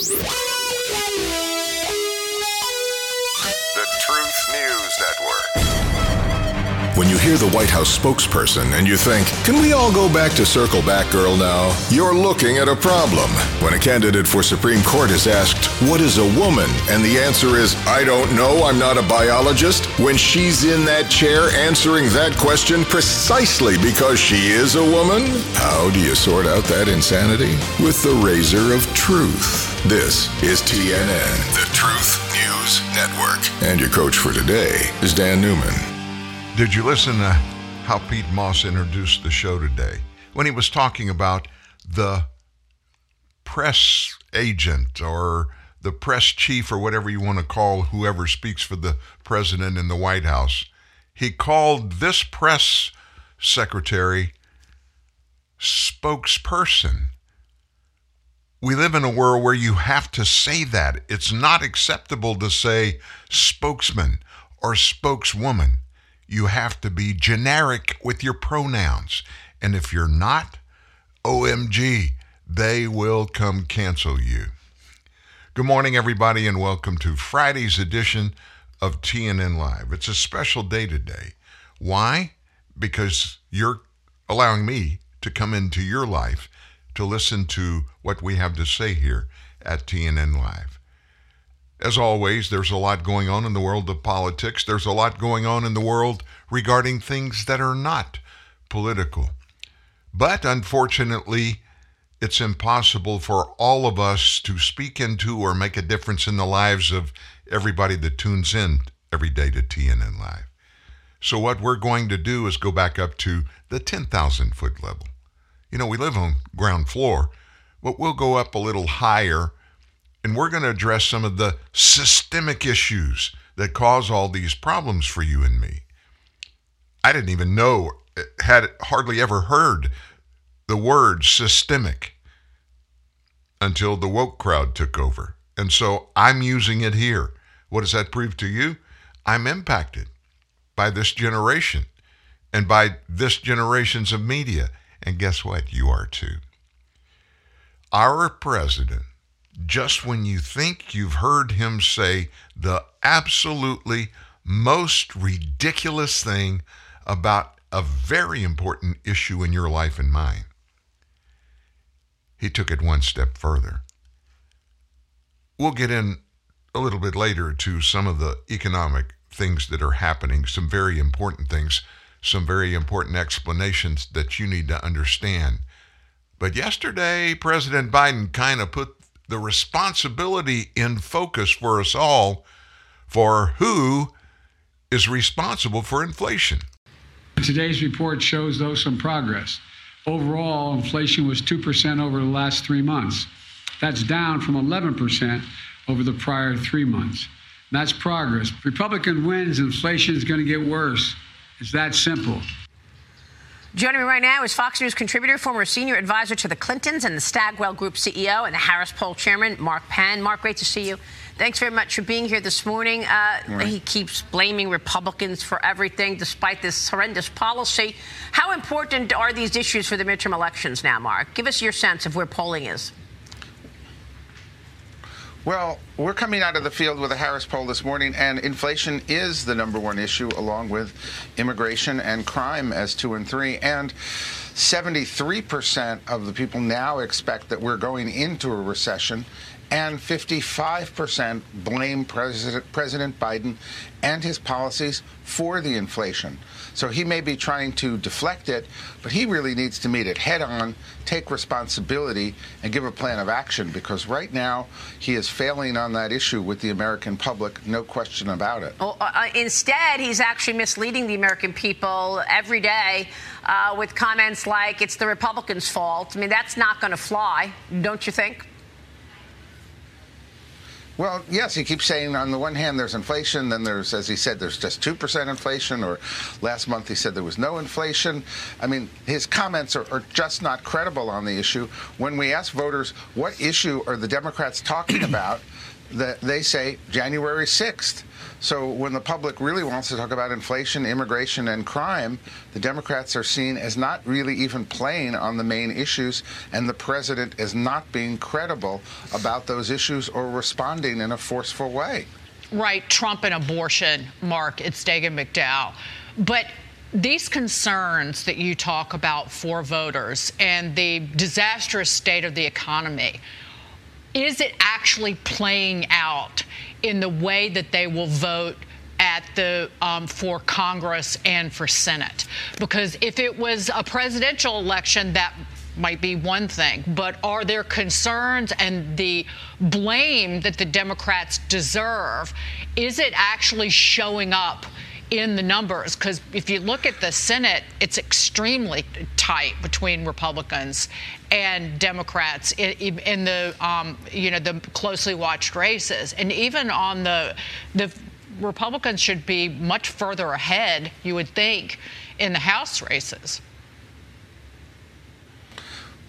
The Truth News Network. When you hear the White House spokesperson and you think, can we all go back to Circle Back Girl now? You're looking at a problem. When a candidate for Supreme Court is asked, what is a woman? And the answer is, I don't know, I'm not a biologist. When she's in that chair answering that question precisely because she is a woman, how do you sort out that insanity? With the razor of truth. This is TNN, the Truth News Network. And your coach for today is Dan Newman. Did you listen to how Pete Moss introduced the show today when he was talking about the press agent or the press chief or whatever you want to call whoever speaks for the president in the White House? He called this press secretary spokesperson. We live in a world where you have to say that. It's not acceptable to say spokesman or spokeswoman you have to be generic with your pronouns. And if you're not, OMG, they will come cancel you. Good morning, everybody, and welcome to Friday's edition of TNN Live. It's a special day today. Why? Because you're allowing me to come into your life to listen to what we have to say here at TNN Live. As always, there's a lot going on in the world of politics. There's a lot going on in the world regarding things that are not political. But unfortunately, it's impossible for all of us to speak into or make a difference in the lives of everybody that tunes in every day to TNN Live. So, what we're going to do is go back up to the 10,000 foot level. You know, we live on ground floor, but we'll go up a little higher and we're going to address some of the systemic issues that cause all these problems for you and me. I didn't even know, had hardly ever heard the word systemic until the woke crowd took over. And so I'm using it here. What does that prove to you? I'm impacted by this generation and by this generations of media. And guess what? You are too. Our president just when you think you've heard him say the absolutely most ridiculous thing about a very important issue in your life and mine. He took it one step further. We'll get in a little bit later to some of the economic things that are happening, some very important things, some very important explanations that you need to understand. But yesterday, President Biden kind of put the responsibility in focus for us all for who is responsible for inflation. Today's report shows, though, some progress. Overall, inflation was 2% over the last three months. That's down from 11% over the prior three months. That's progress. Republican wins, inflation is going to get worse. It's that simple. Joining me right now is Fox News contributor, former senior advisor to the Clintons and the Stagwell Group CEO and the Harris Poll chairman, Mark Penn. Mark, great to see you. Thanks very much for being here this morning. Uh. He keeps blaming Republicans for everything, despite this horrendous policy. How important are these issues for the midterm elections now, Mark? Give us your sense of where polling is. Well, we're coming out of the field with a Harris poll this morning, and inflation is the number one issue, along with immigration and crime as two and three. And 73% of the people now expect that we're going into a recession, and 55% blame President, President Biden and his policies for the inflation. So he may be trying to deflect it, but he really needs to meet it head on, take responsibility, and give a plan of action because right now he is failing on that issue with the American public, no question about it. Well, uh, uh instead, he's actually misleading the American people every day uh, with comments like it's the Republicans' fault. I mean, that's not going to fly, don't you think? Well, yes, he keeps saying on the one hand there's inflation, then there's, as he said, there's just 2% inflation, or last month he said there was no inflation. I mean, his comments are, are just not credible on the issue. When we ask voters what issue are the Democrats talking about, that they say January 6th. So when the public really wants to talk about inflation, immigration, and crime, the Democrats are seen as not really even playing on the main issues, and the president is not being credible about those issues or responding in a forceful way. Right, Trump and abortion, Mark, it's Dagen McDowell. But these concerns that you talk about for voters and the disastrous state of the economy, is it actually playing out in the way that they will vote at the um, for Congress and for Senate? Because if it was a presidential election, that might be one thing, but are there concerns and the blame that the Democrats deserve? Is it actually showing up? In the numbers because if you look at the Senate, it's extremely tight between Republicans and Democrats in, in the um, you know the closely watched races, and even on the the Republicans should be much further ahead, you would think, in the House races.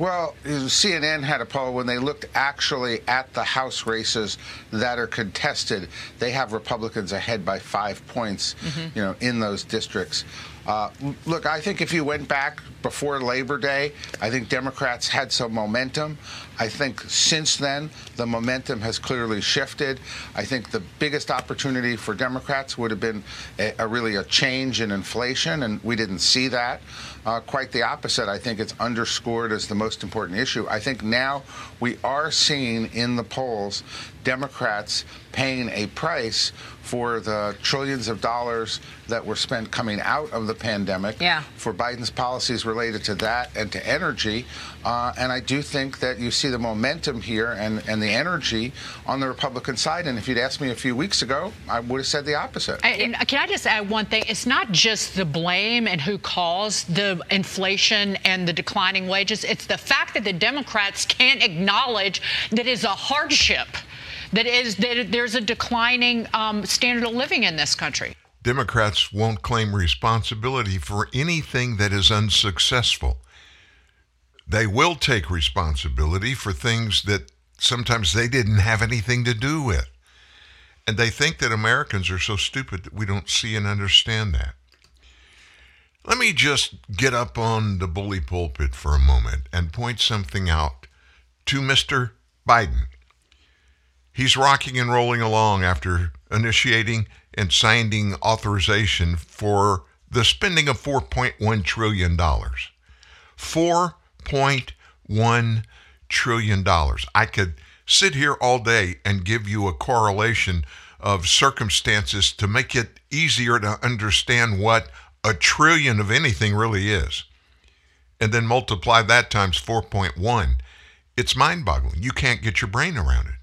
Well, CNN had a poll when they looked actually at the House races that are contested. They have Republicans ahead by five points, mm-hmm. you know, in those districts. Uh, look, I think if you went back before Labor Day, I think Democrats had some momentum. I think since then, the momentum has clearly shifted. I think the biggest opportunity for Democrats would have been a, a really a change in inflation, and we didn't see that. Uh, quite the opposite. I think it's underscored as the most important issue. I think now we are seeing in the polls Democrats paying a price for the trillions of dollars that were spent coming out of the pandemic yeah. for Biden's policies related to that and to energy. Uh, and I do think that you see the momentum here and, and the energy on the Republican side. And if you'd asked me a few weeks ago, I would have said the opposite. I, can I just add one thing? It's not just the blame and who caused the inflation and the declining wages. It's the fact that the Democrats can't acknowledge that it's a hardship that is that there's a declining um, standard of living in this country. Democrats won't claim responsibility for anything that is unsuccessful. They will take responsibility for things that sometimes they didn't have anything to do with. And they think that Americans are so stupid that we don't see and understand that. Let me just get up on the bully pulpit for a moment and point something out to Mr. Biden. He's rocking and rolling along after initiating and signing authorization for the spending of $4.1 trillion. $4.1 trillion. I could sit here all day and give you a correlation of circumstances to make it easier to understand what a trillion of anything really is. And then multiply that times 4.1. It's mind boggling. You can't get your brain around it.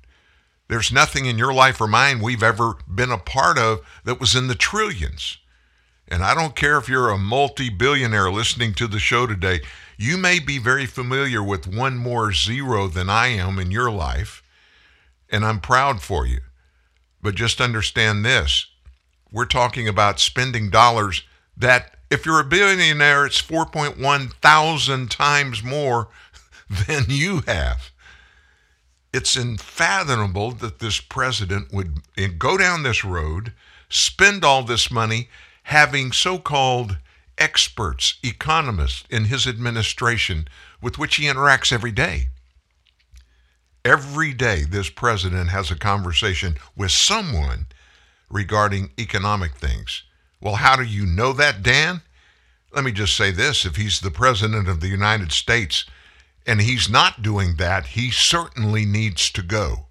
There's nothing in your life or mine we've ever been a part of that was in the trillions. And I don't care if you're a multi billionaire listening to the show today, you may be very familiar with one more zero than I am in your life. And I'm proud for you. But just understand this we're talking about spending dollars that, if you're a billionaire, it's 4.1 thousand times more than you have it's unfathomable that this president would eh, go down this road, spend all this money, having so called experts, economists in his administration with which he interacts every day. Every day, this president has a conversation with someone regarding economic things. Well, how do you know that, Dan? Let me just say this if he's the president of the United States, and he's not doing that, he certainly needs to go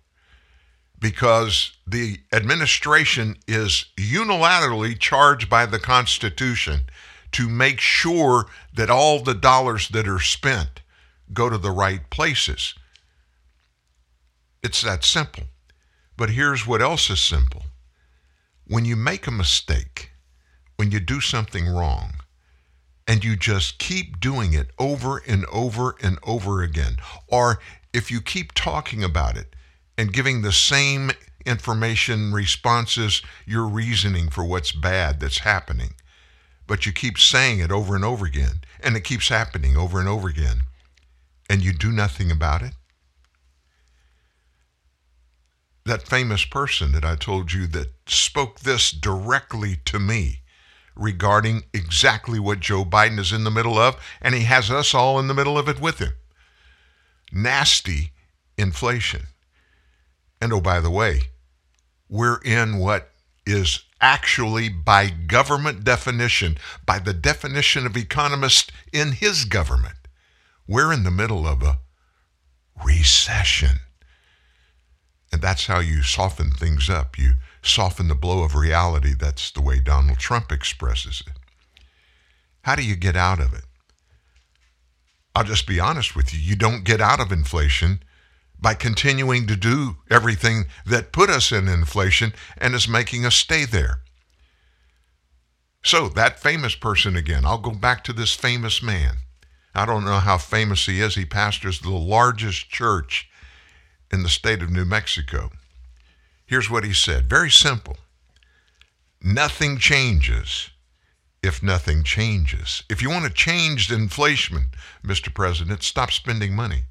because the administration is unilaterally charged by the Constitution to make sure that all the dollars that are spent go to the right places. It's that simple. But here's what else is simple when you make a mistake, when you do something wrong, and you just keep doing it over and over and over again. Or if you keep talking about it and giving the same information, responses, your reasoning for what's bad that's happening, but you keep saying it over and over again, and it keeps happening over and over again, and you do nothing about it, that famous person that I told you that spoke this directly to me regarding exactly what Joe Biden is in the middle of, and he has us all in the middle of it with him. Nasty inflation. And oh, by the way, we're in what is actually, by government definition, by the definition of economists in his government, we're in the middle of a recession. And that's how you soften things up. You soften the blow of reality. That's the way Donald Trump expresses it. How do you get out of it? I'll just be honest with you. You don't get out of inflation by continuing to do everything that put us in inflation and is making us stay there. So, that famous person again, I'll go back to this famous man. I don't know how famous he is. He pastors the largest church in the state of New Mexico. Here's what he said very simple Nothing changes if nothing changes. If you want to change the inflation, Mr. President, stop spending money.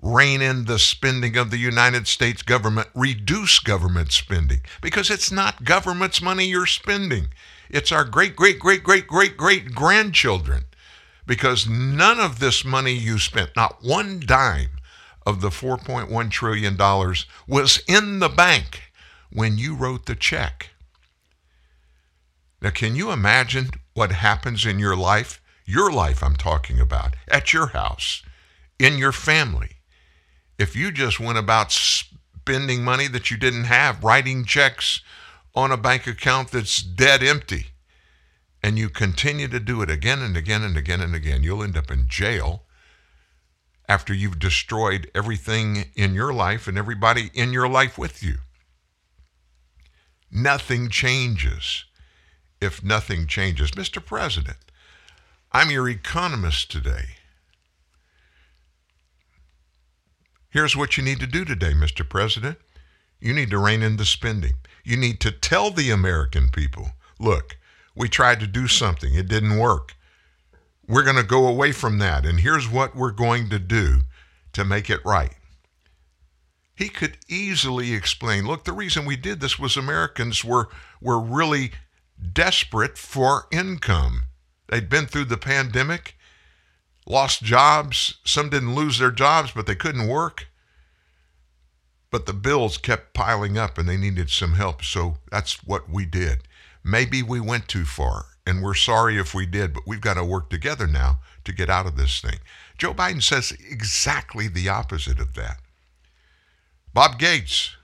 Rein in the spending of the United States government, reduce government spending because it's not government's money you're spending. It's our great, great, great, great, great, great grandchildren. Because none of this money you spent, not one dime, of the $4.1 trillion was in the bank when you wrote the check. Now, can you imagine what happens in your life? Your life, I'm talking about, at your house, in your family. If you just went about spending money that you didn't have, writing checks on a bank account that's dead empty, and you continue to do it again and again and again and again, you'll end up in jail after you've destroyed everything in your life and everybody in your life with you. Nothing changes if nothing changes. Mr. President, I'm your economist today. Here's what you need to do today, Mr. President. You need to rein in the spending. You need to tell the American people look, we tried to do something, it didn't work. We're going to go away from that, and here's what we're going to do to make it right. He could easily explain look, the reason we did this was Americans were, were really desperate for income. They'd been through the pandemic, lost jobs. Some didn't lose their jobs, but they couldn't work. But the bills kept piling up and they needed some help. So that's what we did. Maybe we went too far and we're sorry if we did, but we've got to work together now to get out of this thing. Joe Biden says exactly the opposite of that. Bob Gates,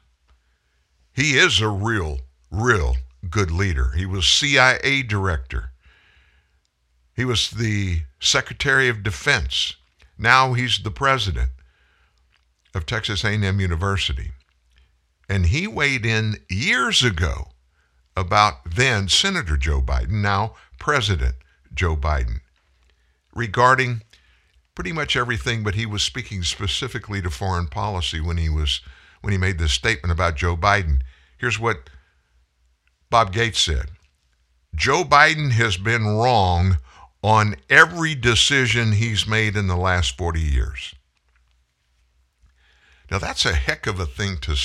he is a real, real good leader. He was CIA director. He was the Secretary of Defense. Now he's the president of Texas A&M University. And he weighed in years ago about then Senator Joe Biden, now President Joe Biden, regarding pretty much everything, but he was speaking specifically to foreign policy when he was when he made this statement about Joe Biden. Here's what Bob Gates said. Joe Biden has been wrong on every decision he's made in the last 40 years. Now that's a heck of a thing to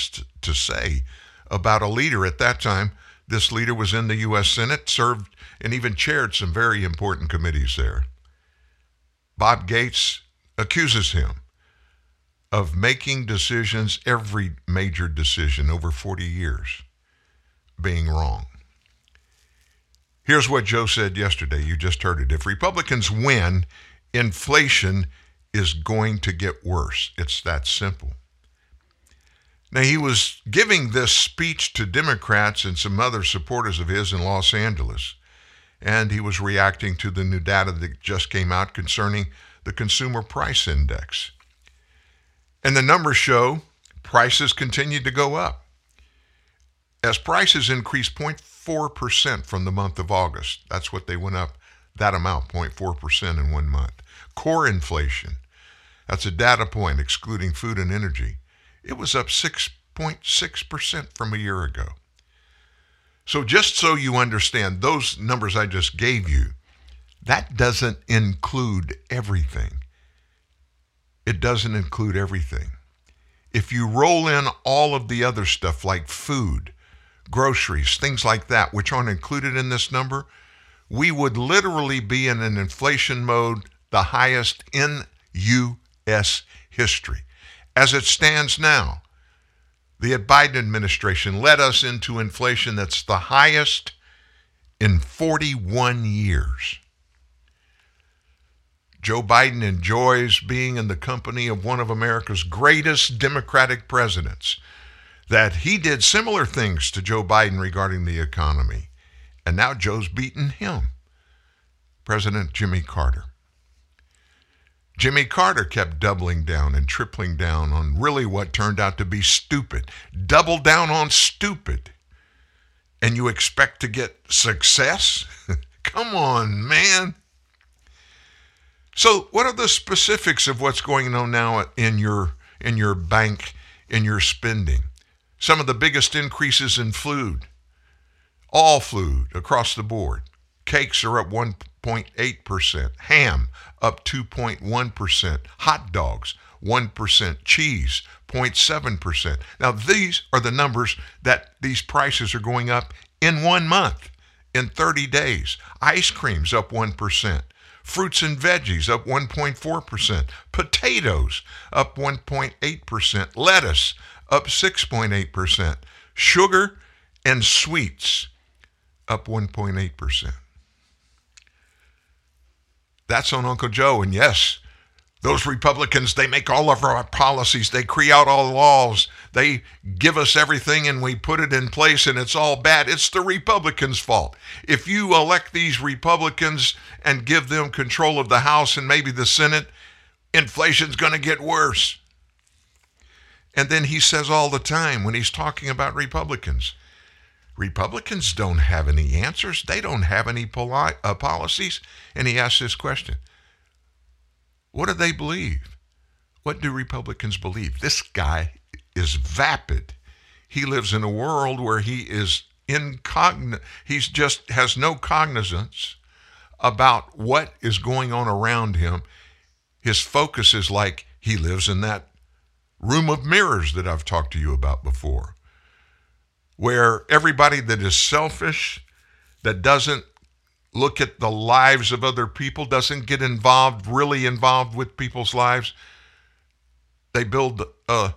to say about a leader at that time this leader was in the U.S. Senate, served, and even chaired some very important committees there. Bob Gates accuses him of making decisions, every major decision over 40 years, being wrong. Here's what Joe said yesterday. You just heard it. If Republicans win, inflation is going to get worse. It's that simple. Now, he was giving this speech to Democrats and some other supporters of his in Los Angeles, and he was reacting to the new data that just came out concerning the Consumer Price Index. And the numbers show prices continued to go up. As prices increased 0.4% from the month of August, that's what they went up, that amount, 0.4% in one month. Core inflation, that's a data point excluding food and energy it was up 6.6% from a year ago. So, just so you understand, those numbers I just gave you, that doesn't include everything. It doesn't include everything. if you roll in all of the other stuff like food, groceries, things like that, which aren't included in this number, we would literally be in an inflation mode the highest in U.S. history. As it stands now, the Biden administration led us into inflation that's the highest in 41 years. Joe Biden enjoys being in the company of one of America's greatest Democratic presidents. That he did similar things to Joe Biden regarding the economy. And now Joe's beaten him. President Jimmy Carter. Jimmy Carter kept doubling down and tripling down on really what turned out to be stupid. Double down on stupid. And you expect to get success? Come on, man. So, what are the specifics of what's going on now in your in your bank in your spending? Some of the biggest increases in food. All food across the board. Cakes are up 1.8%, ham up 2.1%, hot dogs 1%, cheese 0.7%. Now, these are the numbers that these prices are going up in one month, in 30 days. Ice cream's up 1%. Fruits and veggies up 1.4%. Potatoes up 1.8%. Lettuce up 6.8%. Sugar and sweets up 1.8%. That's on Uncle Joe. And yes, those Republicans, they make all of our policies. They create all the laws. They give us everything and we put it in place and it's all bad. It's the Republicans' fault. If you elect these Republicans and give them control of the House and maybe the Senate, inflation's going to get worse. And then he says all the time when he's talking about Republicans, Republicans don't have any answers. They don't have any poli- uh, policies. And he asks this question what do they believe? What do Republicans believe? This guy is vapid. He lives in a world where he is incogn he's just has no cognizance about what is going on around him. His focus is like he lives in that room of mirrors that I've talked to you about before, where everybody that is selfish, that doesn't look at the lives of other people, doesn't get involved, really involved with people's lives. They build a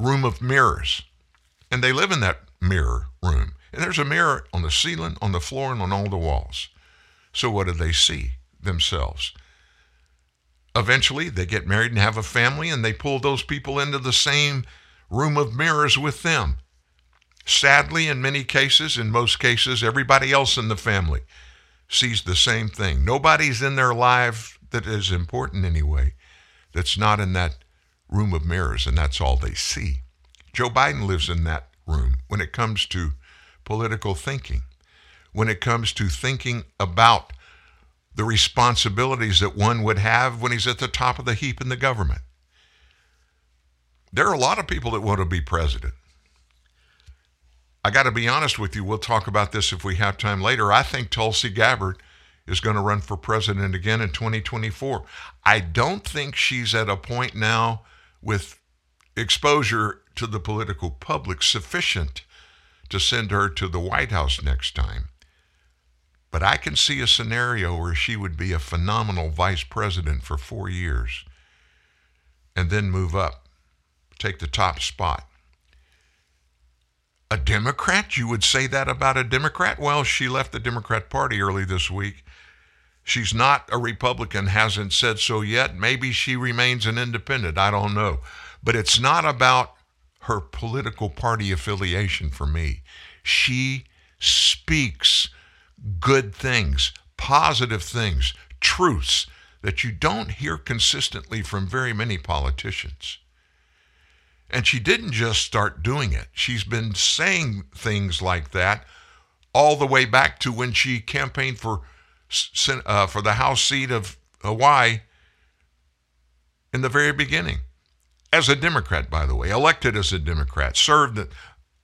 room of mirrors and they live in that mirror room. And there's a mirror on the ceiling, on the floor, and on all the walls. So what do they see themselves? Eventually, they get married and have a family, and they pull those people into the same room of mirrors with them. Sadly, in many cases, in most cases, everybody else in the family sees the same thing. Nobody's in their life that is important anyway that's not in that room of mirrors, and that's all they see. Joe Biden lives in that room when it comes to political thinking, when it comes to thinking about the responsibilities that one would have when he's at the top of the heap in the government. There are a lot of people that want to be president. I got to be honest with you. We'll talk about this if we have time later. I think Tulsi Gabbard is going to run for president again in 2024. I don't think she's at a point now with exposure to the political public sufficient to send her to the White House next time. But I can see a scenario where she would be a phenomenal vice president for four years and then move up, take the top spot. A Democrat? You would say that about a Democrat? Well, she left the Democrat Party early this week. She's not a Republican, hasn't said so yet. Maybe she remains an independent. I don't know. But it's not about her political party affiliation for me. She speaks good things, positive things, truths that you don't hear consistently from very many politicians. And she didn't just start doing it. She's been saying things like that all the way back to when she campaigned for uh, for the House seat of Hawaii in the very beginning. As a Democrat, by the way, elected as a Democrat, served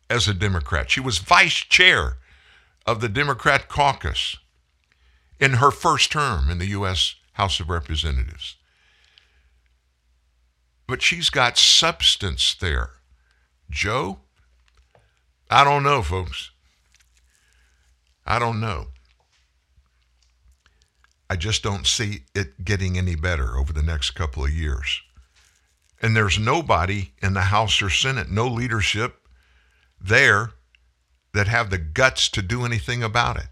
as a Democrat. She was vice chair of the Democrat caucus in her first term in the U.S. House of Representatives. But she's got substance there. Joe, I don't know, folks. I don't know. I just don't see it getting any better over the next couple of years. And there's nobody in the House or Senate, no leadership there that have the guts to do anything about it.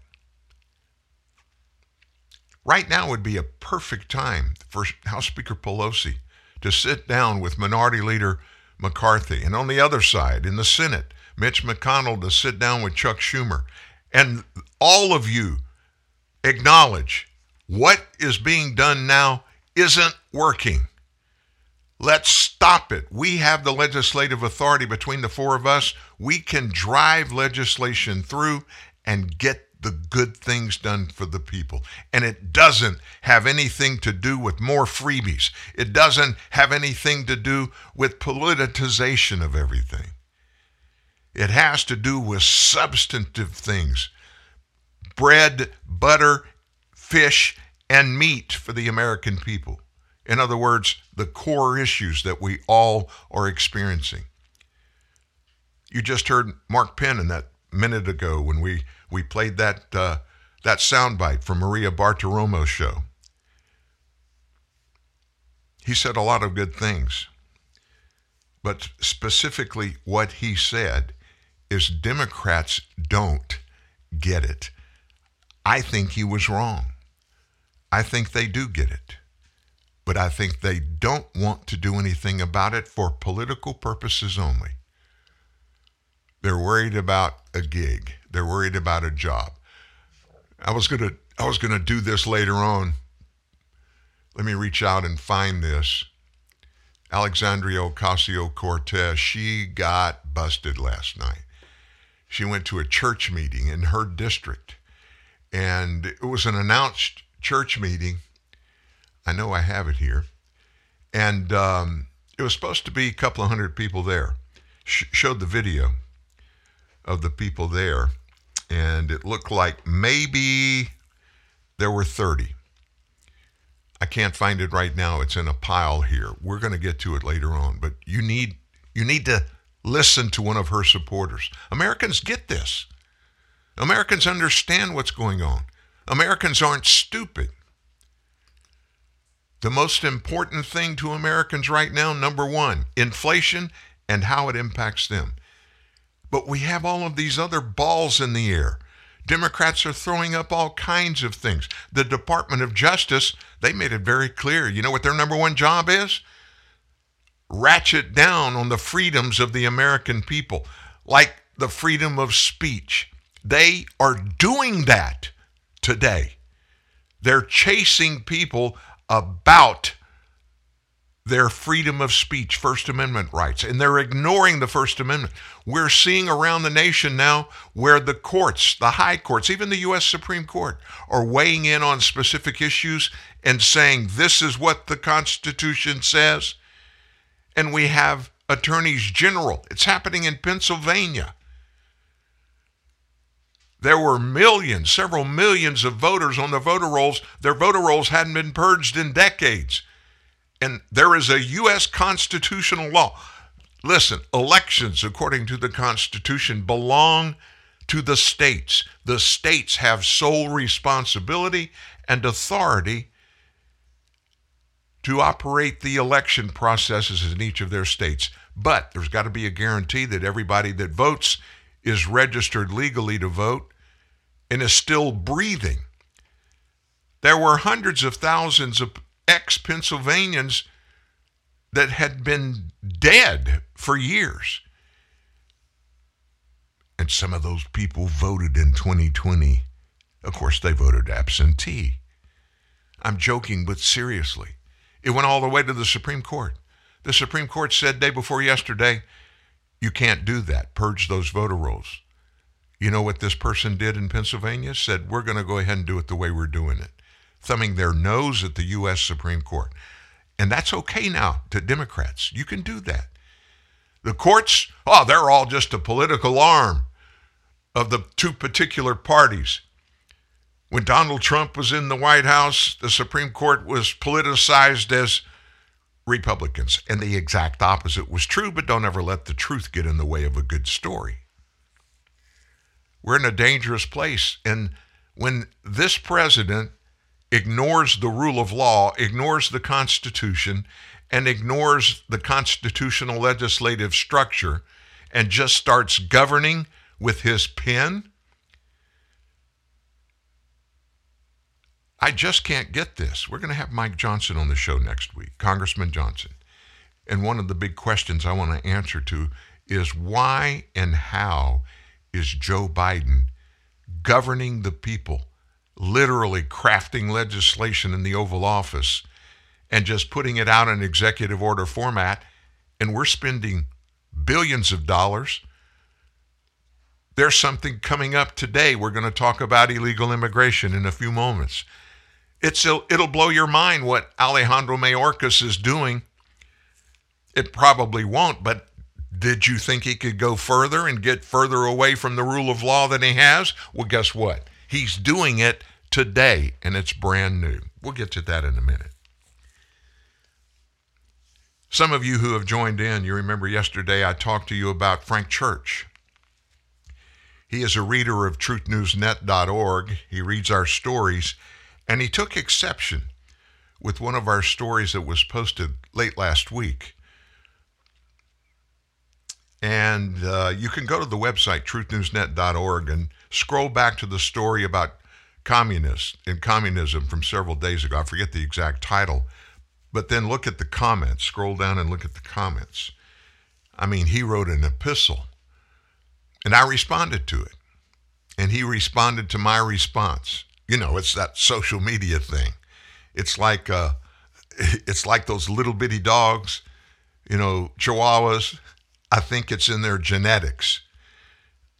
Right now would be a perfect time for House Speaker Pelosi to sit down with Minority Leader McCarthy, and on the other side, in the Senate, Mitch McConnell to sit down with Chuck Schumer. And all of you acknowledge what is being done now isn't working. Let's stop it. We have the legislative authority between the four of us. We can drive legislation through and get the good things done for the people. And it doesn't have anything to do with more freebies, it doesn't have anything to do with politicization of everything. It has to do with substantive things bread, butter, fish, and meat for the American people. In other words, the core issues that we all are experiencing. You just heard Mark Penn in that minute ago when we, we played that, uh, that soundbite from Maria Bartiromo's show. He said a lot of good things. But specifically, what he said is Democrats don't get it. I think he was wrong. I think they do get it but I think they don't want to do anything about it for political purposes only. They're worried about a gig. They're worried about a job. I was to I was to do this later on. Let me reach out and find this. Alexandria Ocasio-Cortez, she got busted last night. She went to a church meeting in her district and it was an announced church meeting I know I have it here. And um, it was supposed to be a couple of hundred people there. Sh- showed the video of the people there, and it looked like maybe there were 30. I can't find it right now. It's in a pile here. We're going to get to it later on, but you need you need to listen to one of her supporters. Americans get this. Americans understand what's going on. Americans aren't stupid. The most important thing to Americans right now, number one, inflation and how it impacts them. But we have all of these other balls in the air. Democrats are throwing up all kinds of things. The Department of Justice, they made it very clear. You know what their number one job is? Ratchet down on the freedoms of the American people, like the freedom of speech. They are doing that today. They're chasing people about their freedom of speech, First Amendment rights, and they're ignoring the First Amendment. We're seeing around the nation now where the courts, the high courts, even the U.S. Supreme Court, are weighing in on specific issues and saying this is what the Constitution says. And we have attorneys general. It's happening in Pennsylvania. There were millions, several millions of voters on the voter rolls. Their voter rolls hadn't been purged in decades. And there is a U.S. constitutional law. Listen, elections, according to the Constitution, belong to the states. The states have sole responsibility and authority to operate the election processes in each of their states. But there's got to be a guarantee that everybody that votes is registered legally to vote and is still breathing. There were hundreds of thousands of ex Pennsylvanians that had been dead for years. And some of those people voted in 2020. Of course, they voted absentee. I'm joking, but seriously. It went all the way to the Supreme Court. The Supreme Court said day before yesterday, you can't do that. Purge those voter rolls. You know what this person did in Pennsylvania? Said, we're going to go ahead and do it the way we're doing it, thumbing their nose at the U.S. Supreme Court. And that's okay now to Democrats. You can do that. The courts, oh, they're all just a political arm of the two particular parties. When Donald Trump was in the White House, the Supreme Court was politicized as Republicans. And the exact opposite was true, but don't ever let the truth get in the way of a good story. We're in a dangerous place. And when this president ignores the rule of law, ignores the Constitution, and ignores the constitutional legislative structure and just starts governing with his pen, I just can't get this. We're going to have Mike Johnson on the show next week, Congressman Johnson. And one of the big questions I want to answer to is why and how is Joe Biden governing the people, literally crafting legislation in the Oval Office and just putting it out in executive order format, and we're spending billions of dollars. There's something coming up today. We're going to talk about illegal immigration in a few moments. It's it'll blow your mind what Alejandro Mayorkas is doing. It probably won't, but did you think he could go further and get further away from the rule of law than he has? Well, guess what? He's doing it today, and it's brand new. We'll get to that in a minute. Some of you who have joined in, you remember yesterday I talked to you about Frank Church. He is a reader of truthnewsnet.org. He reads our stories and he took exception with one of our stories that was posted late last week. And uh, you can go to the website, truthnewsnet.org, and scroll back to the story about communists in communism from several days ago. I forget the exact title. But then look at the comments. Scroll down and look at the comments. I mean, he wrote an epistle, and I responded to it. And he responded to my response. You know, it's that social media thing. It's like uh, it's like those little bitty dogs, you know, Chihuahuas. I think it's in their genetics.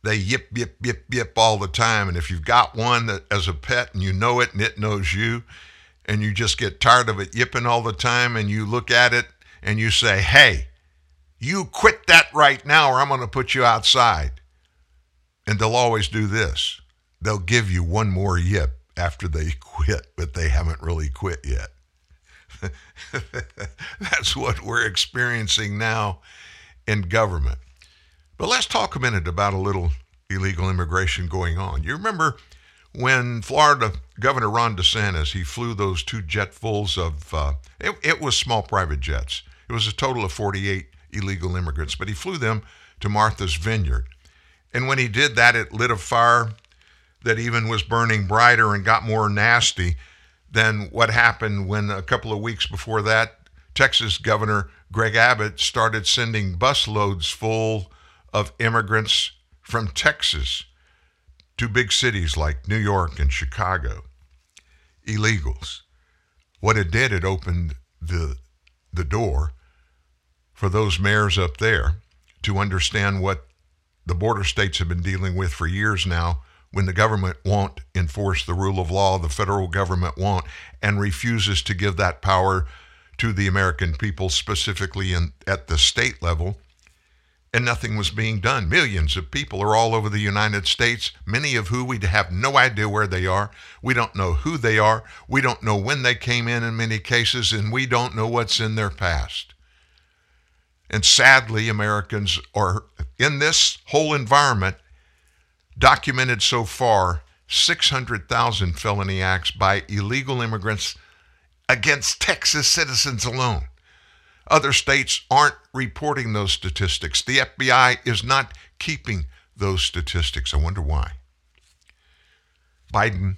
They yip, yip, yip, yip all the time. And if you've got one that, as a pet and you know it and it knows you, and you just get tired of it yipping all the time, and you look at it and you say, hey, you quit that right now, or I'm going to put you outside. And they'll always do this they'll give you one more yip after they quit, but they haven't really quit yet. That's what we're experiencing now in government. But let's talk a minute about a little illegal immigration going on. You remember when Florida Governor Ron DeSantis he flew those two jetfuls of uh, it, it was small private jets. It was a total of 48 illegal immigrants, but he flew them to Martha's Vineyard. And when he did that, it lit a fire that even was burning brighter and got more nasty than what happened when a couple of weeks before that, Texas Governor Greg Abbott started sending busloads full of immigrants from Texas to big cities like New York and Chicago. Illegals. What it did, it opened the, the door for those mayors up there to understand what the border states have been dealing with for years now when the government won't enforce the rule of law, the federal government won't, and refuses to give that power to the American people, specifically in, at the state level. And nothing was being done. Millions of people are all over the United States, many of who we have no idea where they are. We don't know who they are. We don't know when they came in in many cases, and we don't know what's in their past. And sadly, Americans are in this whole environment documented so far 600,000 felony acts by illegal immigrants against Texas citizens alone. Other states aren't reporting those statistics. The FBI is not keeping those statistics. I wonder why. Biden,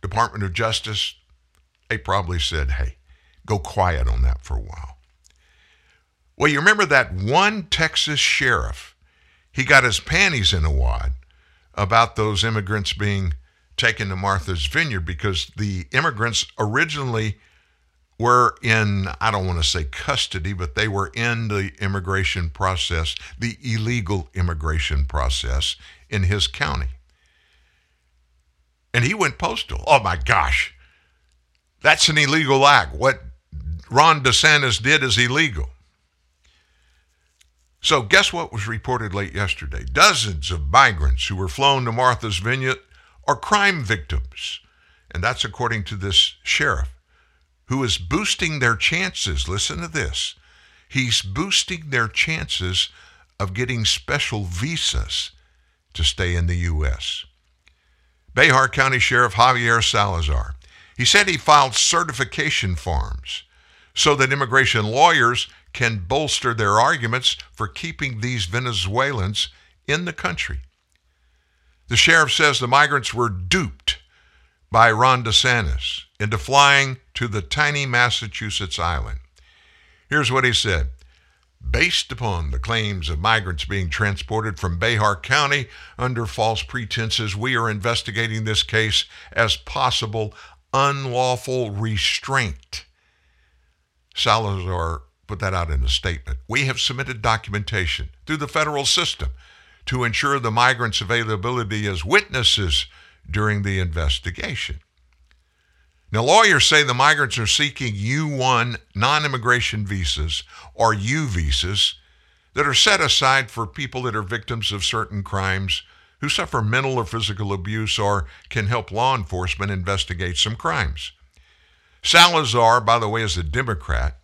Department of Justice, they probably said, hey, go quiet on that for a while. Well, you remember that one Texas sheriff, he got his panties in a wad about those immigrants being taken to Martha's Vineyard because the immigrants originally were in, I don't want to say custody, but they were in the immigration process, the illegal immigration process in his county. And he went postal. Oh my gosh, that's an illegal act. What Ron DeSantis did is illegal. So, guess what was reported late yesterday? Dozens of migrants who were flown to Martha's Vineyard are crime victims. And that's according to this sheriff who is boosting their chances. Listen to this. He's boosting their chances of getting special visas to stay in the U.S. Bexar County Sheriff Javier Salazar. He said he filed certification forms so that immigration lawyers can bolster their arguments for keeping these Venezuelans in the country. The sheriff says the migrants were duped by Ron DeSantis into flying to the tiny Massachusetts island. Here's what he said. Based upon the claims of migrants being transported from Bexar County under false pretenses, we are investigating this case as possible unlawful restraint. Salazar put that out in a statement. We have submitted documentation through the federal system to ensure the migrants' availability as witnesses during the investigation. Now, lawyers say the migrants are seeking U 1 non immigration visas or U visas that are set aside for people that are victims of certain crimes who suffer mental or physical abuse or can help law enforcement investigate some crimes. Salazar, by the way, is a Democrat.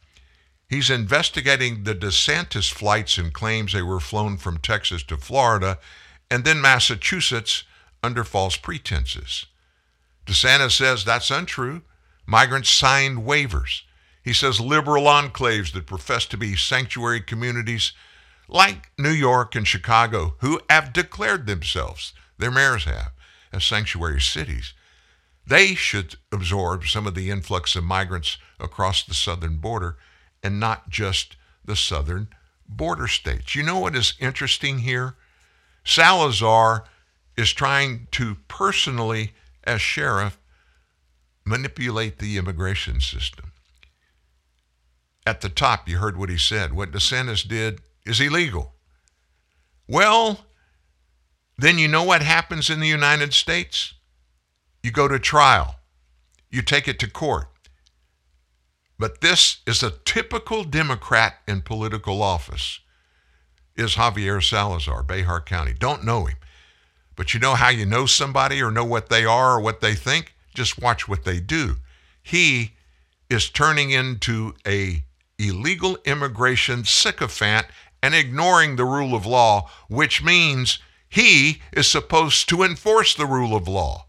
He's investigating the DeSantis flights and claims they were flown from Texas to Florida and then Massachusetts under false pretenses. DeSantis says that's untrue. Migrants signed waivers. He says liberal enclaves that profess to be sanctuary communities like New York and Chicago, who have declared themselves, their mayors have, as sanctuary cities, they should absorb some of the influx of migrants across the southern border and not just the southern border states. You know what is interesting here? Salazar is trying to personally, as sheriff, manipulate the immigration system. At the top, you heard what he said. What DeSantis did is illegal. Well, then you know what happens in the United States? You go to trial, you take it to court. But this is a typical Democrat in political office, is Javier Salazar, Bexar County. Don't know him. But you know how you know somebody or know what they are or what they think? Just watch what they do. He is turning into a illegal immigration sycophant and ignoring the rule of law, which means he is supposed to enforce the rule of law.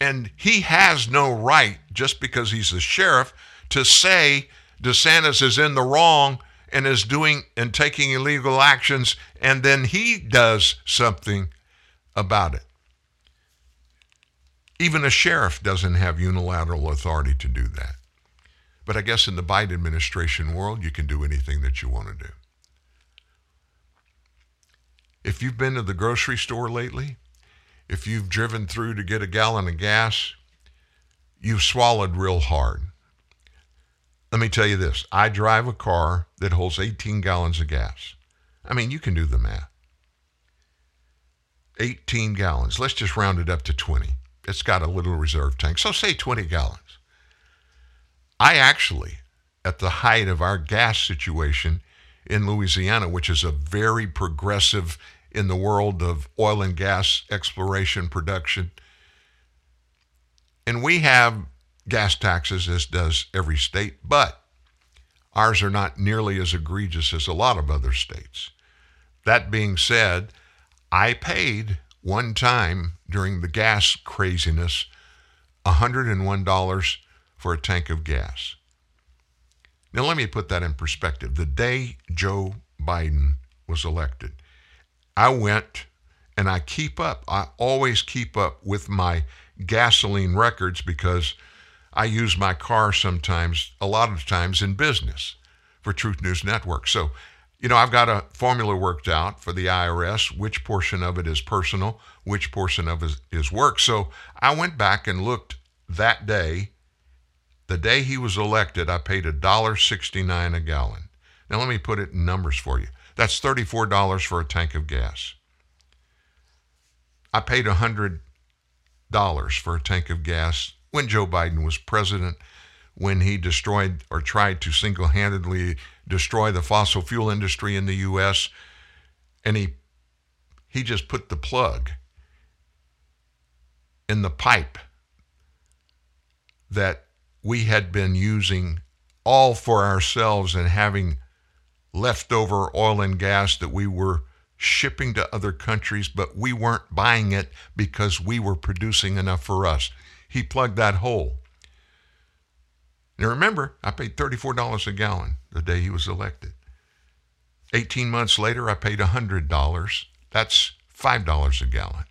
And he has no right, just because he's the sheriff, to say DeSantis is in the wrong and is doing and taking illegal actions, and then he does something about it. Even a sheriff doesn't have unilateral authority to do that. But I guess in the Biden administration world, you can do anything that you want to do. If you've been to the grocery store lately, if you've driven through to get a gallon of gas, you've swallowed real hard. Let me tell you this I drive a car that holds 18 gallons of gas. I mean, you can do the math. 18 gallons. Let's just round it up to 20. It's got a little reserve tank. So say 20 gallons. I actually, at the height of our gas situation in Louisiana, which is a very progressive in the world of oil and gas exploration production. And we have gas taxes, as does every state, but ours are not nearly as egregious as a lot of other states. That being said, I paid one time during the gas craziness $101 for a tank of gas. Now, let me put that in perspective. The day Joe Biden was elected, I went and I keep up. I always keep up with my gasoline records because I use my car sometimes, a lot of times in business for Truth News Network. So, you know, I've got a formula worked out for the IRS, which portion of it is personal, which portion of it is work. So I went back and looked that day. The day he was elected, I paid $1.69 a gallon. Now, let me put it in numbers for you. That's $34 for a tank of gas. I paid $100 for a tank of gas when Joe Biden was president, when he destroyed or tried to single handedly destroy the fossil fuel industry in the U.S., and he, he just put the plug in the pipe that we had been using all for ourselves and having leftover oil and gas that we were shipping to other countries, but we weren't buying it because we were producing enough for us. He plugged that hole. Now remember, I paid $34 a gallon the day he was elected. 18 months later, I paid $100. That's $5 a gallon.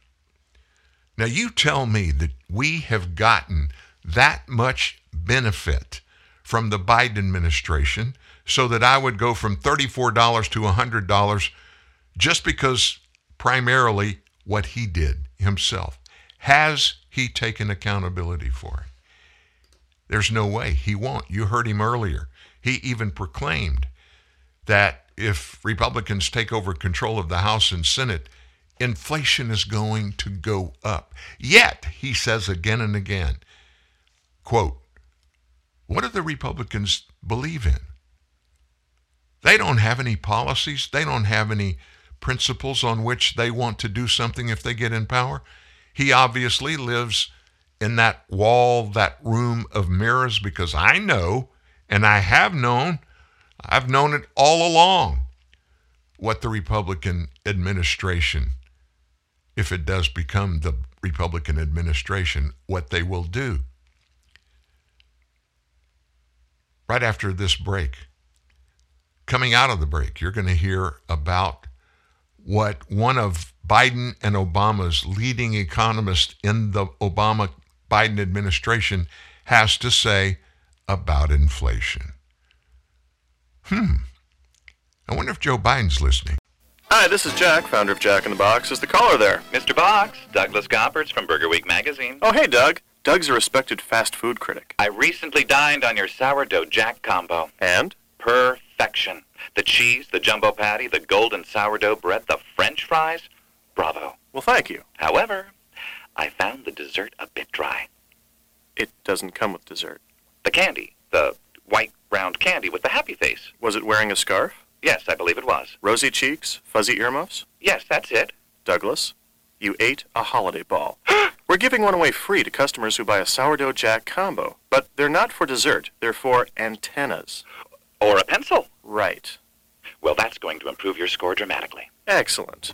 Now you tell me that we have gotten that much benefit from the Biden administration so that I would go from $34 to $100 just because primarily what he did himself. Has he taken accountability for it? There's no way he won't. You heard him earlier. He even proclaimed that if Republicans take over control of the House and Senate, inflation is going to go up. Yet, he says again and again, quote, what do the Republicans believe in? They don't have any policies. They don't have any principles on which they want to do something if they get in power. He obviously lives in that wall, that room of mirrors, because I know, and I have known, I've known it all along, what the Republican administration, if it does become the Republican administration, what they will do. Right after this break, coming out of the break, you're going to hear about what one of Biden and Obama's leading economist in the Obama Biden administration has to say about inflation. Hmm. I wonder if Joe Biden's listening. Hi, this is Jack, founder of Jack in the Box. Is the caller there? Mr. Box, Douglas Gopperts from Burger Week magazine. Oh, hey, Doug. Doug's a respected fast food critic. I recently dined on your sourdough jack combo. And? Perfection. The cheese, the jumbo patty, the golden sourdough bread, the french fries. Bravo. Well, thank you. However, I found the dessert a bit dry. It doesn't come with dessert. The candy, the white round candy with the happy face. Was it wearing a scarf? Yes, I believe it was. Rosy cheeks? Fuzzy earmuffs? Yes, that's it. Douglas, you ate a holiday ball. We're giving one away free to customers who buy a sourdough jack combo. But they're not for dessert, they're for antennas. Or a pencil. Right. Well, that's going to improve your score dramatically. Excellent.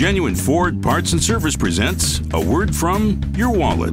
Genuine Ford Parts and Service presents a word from your wallet.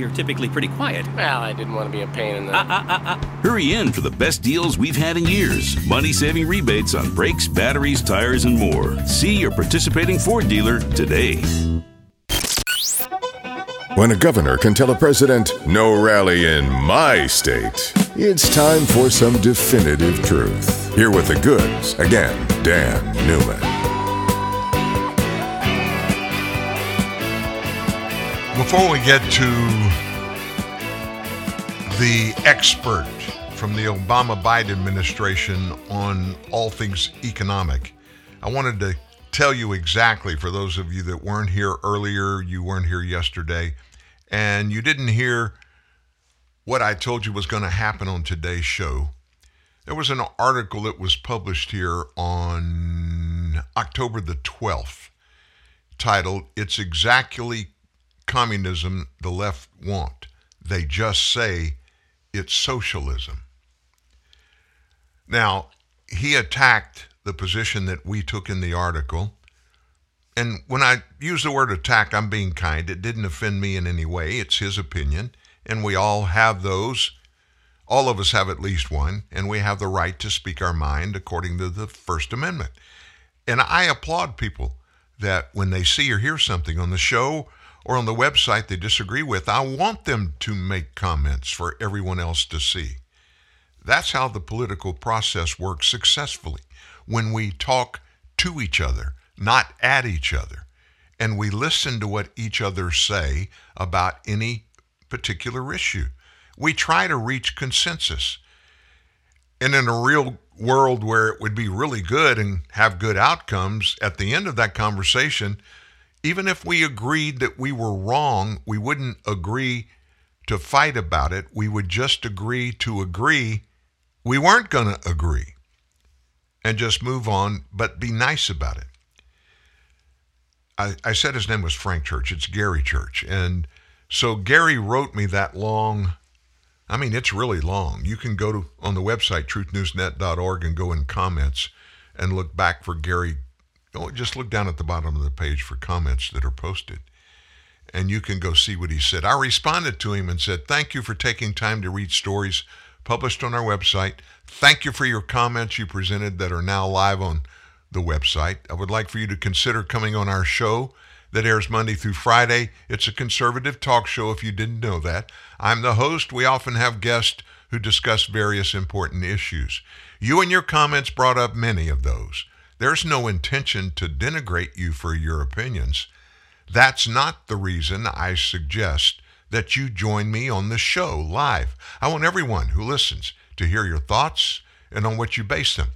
you're typically pretty quiet. Well, I didn't want to be a pain in the. Uh, uh, uh, uh. Hurry in for the best deals we've had in years. Money saving rebates on brakes, batteries, tires, and more. See your participating Ford dealer today. When a governor can tell a president, no rally in my state, it's time for some definitive truth. Here with the goods, again, Dan Newman. Before we get to the expert from the Obama Biden administration on all things economic, I wanted to tell you exactly for those of you that weren't here earlier, you weren't here yesterday, and you didn't hear what I told you was going to happen on today's show. There was an article that was published here on October the 12th titled, It's Exactly Communism the Left Want. They just say it's socialism. Now, he attacked the position that we took in the article. And when I use the word attack, I'm being kind. It didn't offend me in any way. It's his opinion. And we all have those All of us have at least one, and we have the right to speak our mind according to the First Amendment. And I applaud people that when they see or hear something on the show or on the website they disagree with, I want them to make comments for everyone else to see. That's how the political process works successfully when we talk to each other, not at each other, and we listen to what each other say about any particular issue. We try to reach consensus. And in a real world where it would be really good and have good outcomes, at the end of that conversation, even if we agreed that we were wrong, we wouldn't agree to fight about it. We would just agree to agree we weren't going to agree and just move on, but be nice about it. I, I said his name was Frank Church. It's Gary Church. And so Gary wrote me that long. I mean, it's really long. You can go to on the website truthnewsnet.org and go in comments and look back for Gary. Oh, just look down at the bottom of the page for comments that are posted. And you can go see what he said. I responded to him and said, Thank you for taking time to read stories published on our website. Thank you for your comments you presented that are now live on the website. I would like for you to consider coming on our show that airs Monday through Friday. It's a conservative talk show, if you didn't know that. I'm the host. We often have guests who discuss various important issues. You and your comments brought up many of those. There's no intention to denigrate you for your opinions. That's not the reason I suggest that you join me on the show live. I want everyone who listens to hear your thoughts and on what you base them.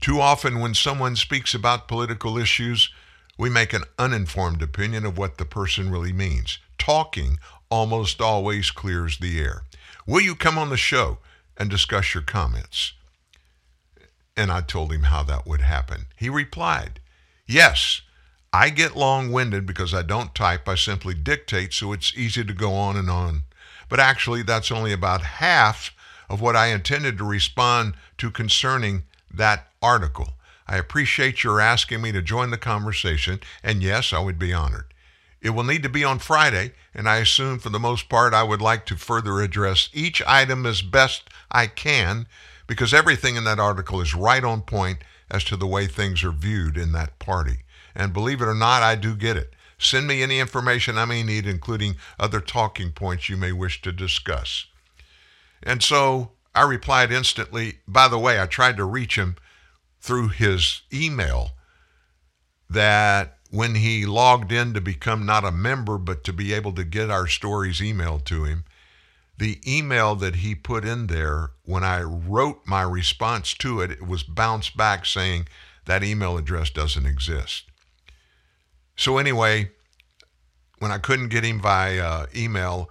Too often, when someone speaks about political issues, we make an uninformed opinion of what the person really means. Talking almost always clears the air. Will you come on the show and discuss your comments? And I told him how that would happen. He replied, Yes, I get long winded because I don't type. I simply dictate, so it's easy to go on and on. But actually, that's only about half of what I intended to respond to concerning that article. I appreciate your asking me to join the conversation, and yes, I would be honored. It will need to be on Friday, and I assume for the most part I would like to further address each item as best I can because everything in that article is right on point as to the way things are viewed in that party. And believe it or not, I do get it. Send me any information I may need, including other talking points you may wish to discuss. And so I replied instantly. By the way, I tried to reach him through his email that when he logged in to become not a member, but to be able to get our stories emailed to him, the email that he put in there, when I wrote my response to it, it was bounced back saying that email address doesn't exist. So, anyway, when I couldn't get him via uh, email,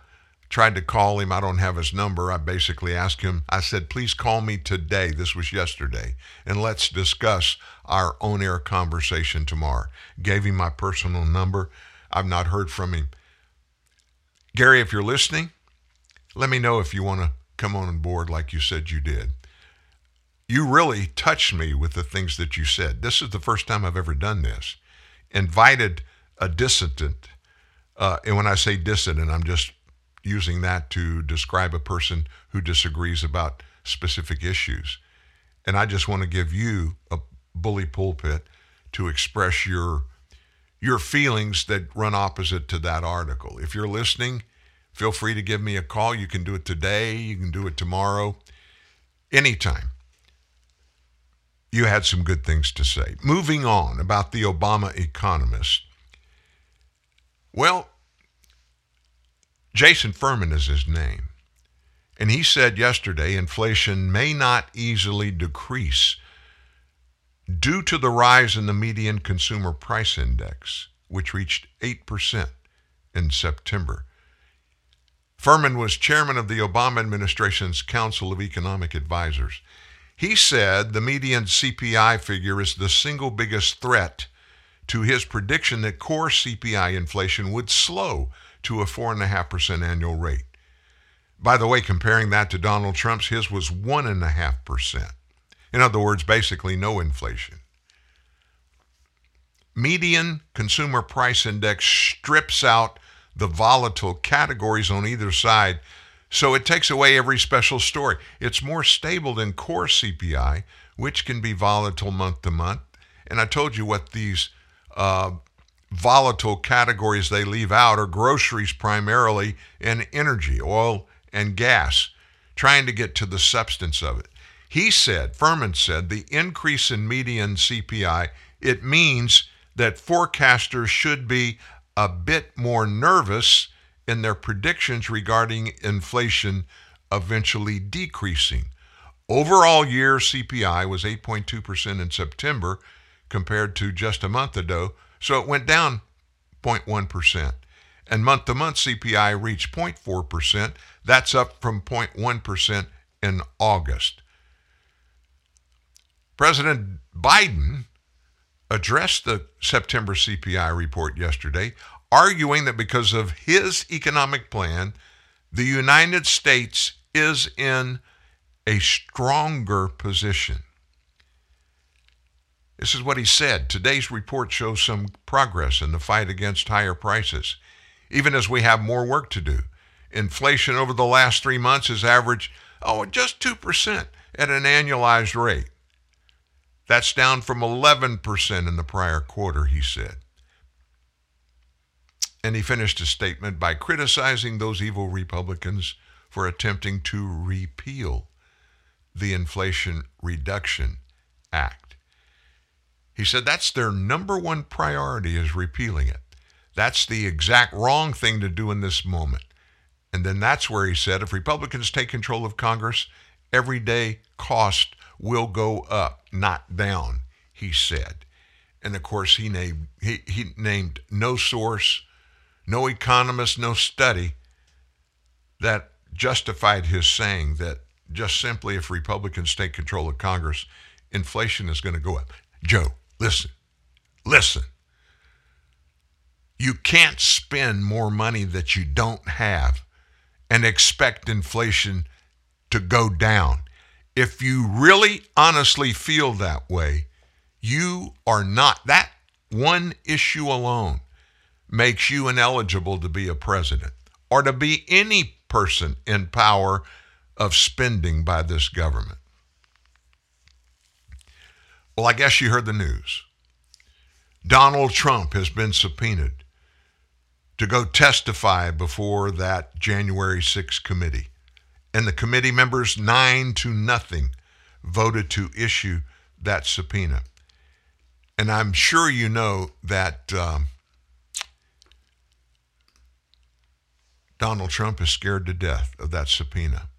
tried to call him. I don't have his number. I basically asked him, I said, please call me today. This was yesterday. And let's discuss our on air conversation tomorrow. Gave him my personal number. I've not heard from him. Gary, if you're listening, let me know if you want to come on board like you said you did. You really touched me with the things that you said. This is the first time I've ever done this. Invited a dissident. Uh, and when I say dissident, I'm just using that to describe a person who disagrees about specific issues. And I just want to give you a bully pulpit to express your your feelings that run opposite to that article. If you're listening, feel free to give me a call. You can do it today, you can do it tomorrow, anytime. You had some good things to say. Moving on about the Obama economist. Well, Jason Furman is his name. And he said yesterday inflation may not easily decrease due to the rise in the median consumer price index, which reached 8% in September. Furman was chairman of the Obama administration's Council of Economic Advisors. He said the median CPI figure is the single biggest threat to his prediction that core CPI inflation would slow to a 4.5% annual rate. By the way, comparing that to Donald Trump's, his was 1.5%. In other words, basically no inflation. Median consumer price index strips out the volatile categories on either side So it takes away every special story. It's more stable than core CPI, which can be volatile month to month. And I told you what these uh, volatile categories they leave out are groceries primarily and energy, oil and gas, trying to get to the substance of it. He said, Furman said, the increase in median CPI, it means that forecasters should be a bit more nervous in their predictions regarding inflation eventually decreasing. Overall year CPI was 8.2% in September compared to just a month ago, so it went down 0.1%. And month to month CPI reached 0.4%. That's up from 0.1% in August. President Biden addressed the September CPI report yesterday, arguing that because of his economic plan, the United States is in a stronger position. This is what he said. Today's report shows some progress in the fight against higher prices, even as we have more work to do. Inflation over the last three months has averaged, oh, just 2% at an annualized rate. That's down from 11% in the prior quarter, he said. And he finished his statement by criticizing those evil Republicans for attempting to repeal the Inflation Reduction Act. He said that's their number one priority is repealing it. That's the exact wrong thing to do in this moment. And then that's where he said if Republicans take control of Congress, everyday cost will go up, not down, he said. And of course, he named, he, he named no source, no economist, no study that justified his saying that just simply if Republicans take control of Congress, inflation is going to go up. Joe, listen, listen. You can't spend more money that you don't have and expect inflation to go down. If you really honestly feel that way, you are not, that one issue alone makes you ineligible to be a president or to be any person in power of spending by this government. Well, I guess you heard the news. Donald Trump has been subpoenaed to go testify before that January 6th committee. And the committee members, nine to nothing, voted to issue that subpoena. And I'm sure you know that um, Donald Trump is scared to death of that subpoena.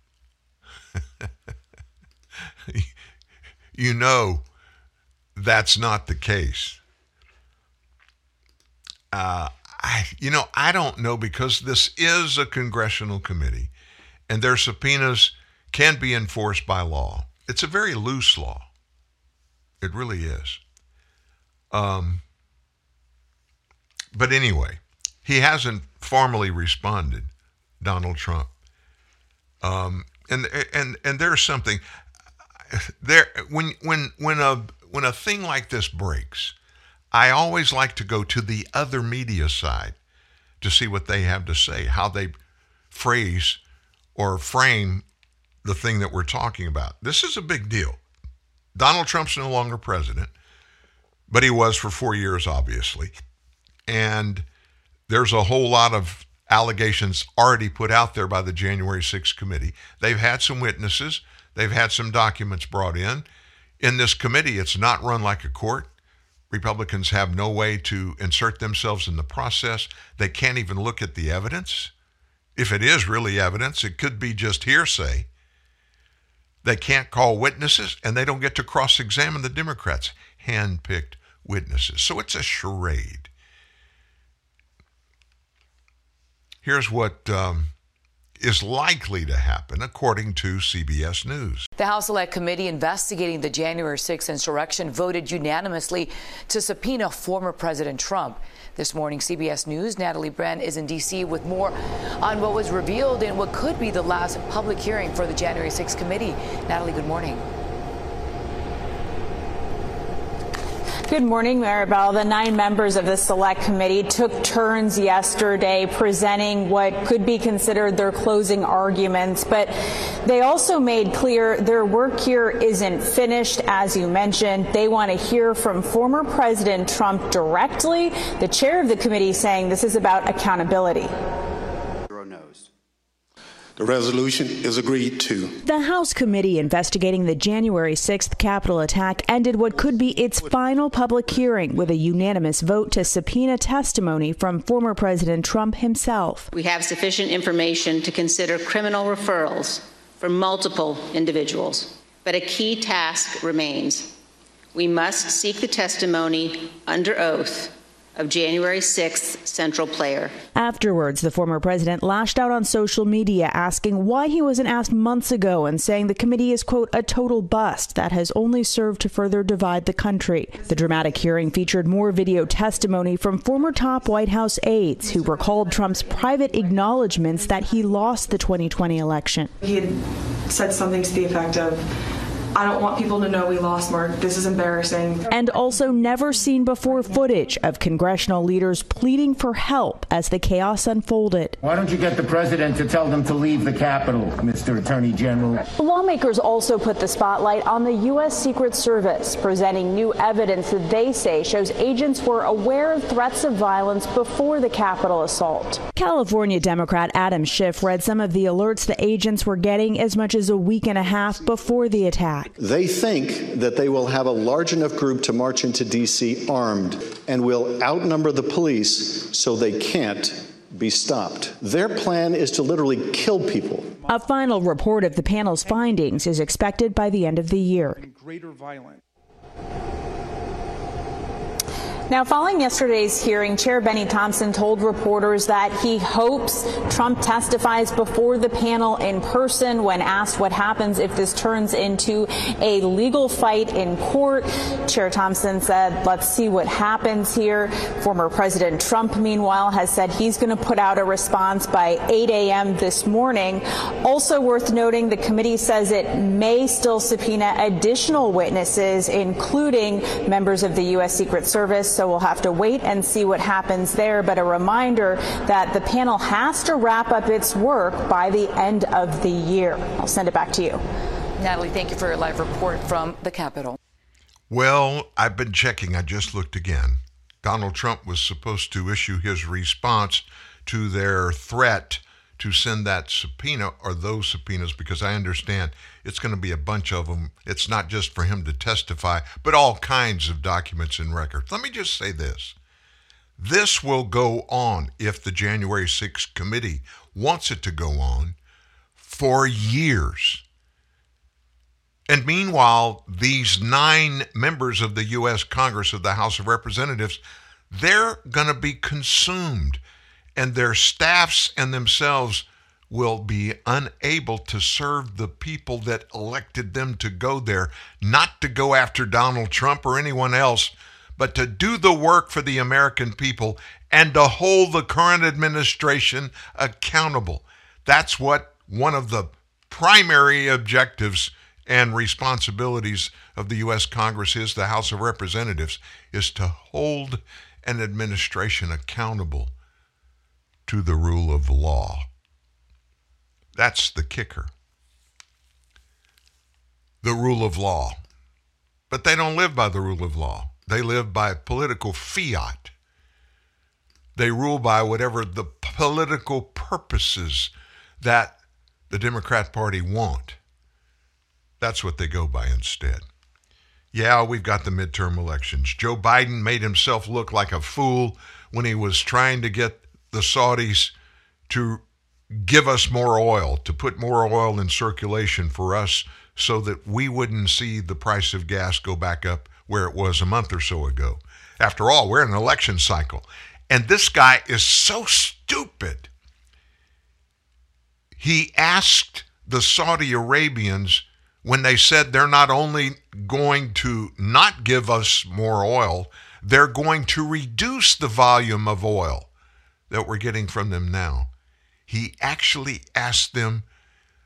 you know that's not the case. Uh, I, you know, I don't know because this is a congressional committee and their subpoenas can be enforced by law. It's a very loose law. It really is. Um, but anyway, he hasn't formally responded, Donald Trump. Um, and and and there's something there when when when a when a thing like this breaks, I always like to go to the other media side to see what they have to say, how they phrase or frame the thing that we're talking about. This is a big deal. Donald Trump's no longer president, but he was for four years, obviously. And there's a whole lot of allegations already put out there by the January 6th committee. They've had some witnesses, they've had some documents brought in. In this committee, it's not run like a court. Republicans have no way to insert themselves in the process. They can't even look at the evidence. If it is really evidence, it could be just hearsay. They can't call witnesses and they don't get to cross examine the Democrats, hand picked witnesses. So it's a charade. Here's what um, is likely to happen, according to CBS News. The House Select Committee investigating the January 6th insurrection voted unanimously to subpoena former President Trump. This morning, CBS News' Natalie Brand is in D.C. with more on what was revealed in what could be the last public hearing for the January 6th committee. Natalie, good morning. Good morning, Maribel. The nine members of the select committee took turns yesterday presenting what could be considered their closing arguments, but they also made clear their work here isn't finished. As you mentioned, they want to hear from former President Trump directly. The chair of the committee saying this is about accountability. The resolution is agreed to. The House committee investigating the January 6th Capitol attack ended what could be its final public hearing with a unanimous vote to subpoena testimony from former President Trump himself. We have sufficient information to consider criminal referrals for multiple individuals, but a key task remains. We must seek the testimony under oath of January 6th central player. Afterwards, the former president lashed out on social media asking why he wasn't asked months ago and saying the committee is, quote, a total bust that has only served to further divide the country. The dramatic hearing featured more video testimony from former top White House aides who recalled Trump's private acknowledgments that he lost the 2020 election. He had said something to the effect of, I don't want people to know we lost Mark. This is embarrassing. And also never seen before footage of congressional leaders pleading for help as the chaos unfolded. Why don't you get the president to tell them to leave the Capitol, Mr. Attorney General? Lawmakers also put the spotlight on the U.S. Secret Service, presenting new evidence that they say shows agents were aware of threats of violence before the Capitol assault. California Democrat Adam Schiff read some of the alerts the agents were getting as much as a week and a half before the attack. They think that they will have a large enough group to march into D.C. armed and will outnumber the police so they can't be stopped. Their plan is to literally kill people. A final report of the panel's findings is expected by the end of the year. Greater violence. Now, following yesterday's hearing, Chair Bennie Thompson told reporters that he hopes Trump testifies before the panel in person when asked what happens if this turns into a legal fight in court. Chair Thompson said, let's see what happens here. Former President Trump, meanwhile, has said he's going to put out a response by 8 a.m. this morning. Also worth noting, the committee says it may still subpoena additional witnesses, including members of the U.S. Secret Service so we'll have to wait and see what happens there. But a reminder that the panel has to wrap up its work by the end of the year. I'll send it back to you. Natalie, thank you for your live report from the Capitol. Well, I've been checking. I just looked again. Donald Trump was supposed to issue his response to their threat to send that subpoena or those subpoenas because I understand it's going to be a bunch of them. It's not just for him to testify, but all kinds of documents and records. Let me just say this. This will go on if the January 6th committee wants it to go on for years. And meanwhile, these nine members of the U.S. Congress of the House of Representatives, they're going to be consumed and their staffs and themselves will be unable to serve the people that elected them to go there, not to go after Donald Trump or anyone else, but to do the work for the American people and to hold the current administration accountable. That's what one of the primary objectives and responsibilities of the U.S. Congress is, the House of Representatives, is to hold an administration accountable to the rule of law. That's the kicker. The rule of law. But they don't live by the rule of law. They live by political fiat. They rule by whatever the political purposes that the Democrat Party want. That's what they go by instead. Yeah, we've got the midterm elections. Joe Biden made himself look like a fool when he was trying to get the Saudis to give us more oil, to put more oil in circulation for us so that we wouldn't see the price of gas go back up where it was a month or so ago. After all, we're in an election cycle. And this guy is so stupid. He asked the Saudi Arabians when they said they're not only going to not give us more oil, they're going to reduce the volume of oil that we're getting from them now. He actually asked them,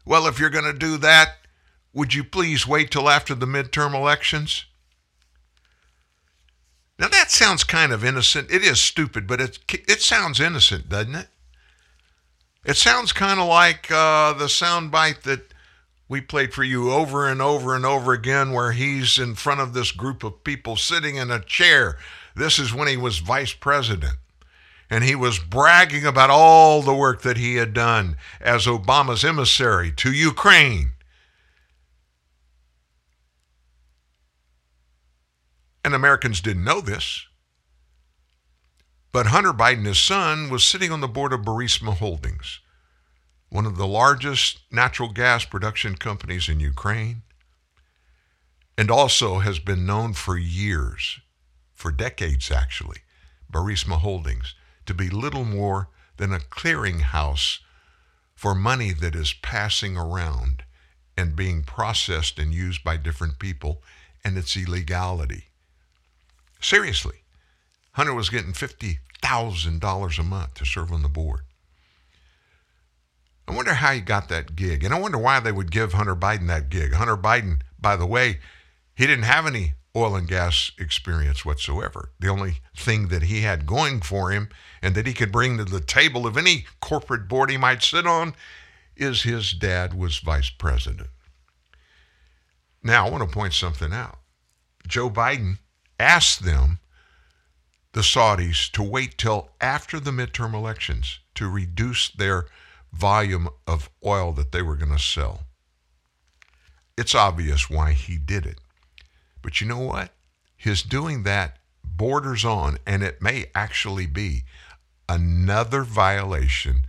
Well, if you're going to do that, would you please wait till after the midterm elections? Now that sounds kind of innocent. It is stupid, but it it sounds innocent, doesn't it? It sounds kind of like uh, the sound bite that we played for you over and over and over again, where he's in front of this group of people sitting in a chair. This is when he was vice president. And he was bragging about all the work that he had done as Obama's emissary to Ukraine. And Americans didn't know this. But Hunter Biden, his son, was sitting on the board of Burisma Holdings, one of the largest natural gas production companies in Ukraine, and also has been known for years, for decades actually, Burisma Holdings, to be little more than a clearinghouse for money that is passing around and being processed and used by different people and its illegality. Seriously, Hunter was getting $50,000 a month to serve on the board. I wonder how he got that gig. And I wonder why they would give Hunter Biden that gig. Hunter Biden, by the way, he didn't have any oil and gas experience whatsoever. The only thing that he had going for him and that he could bring to the table of any corporate board he might sit on is his dad was vice president. Now, I want to point something out. Joe Biden asked them, the Saudis, to wait till after the midterm elections to reduce their volume of oil that they were going to sell. It's obvious why he did it. But you know what? His doing that borders on, and it may actually be, another violation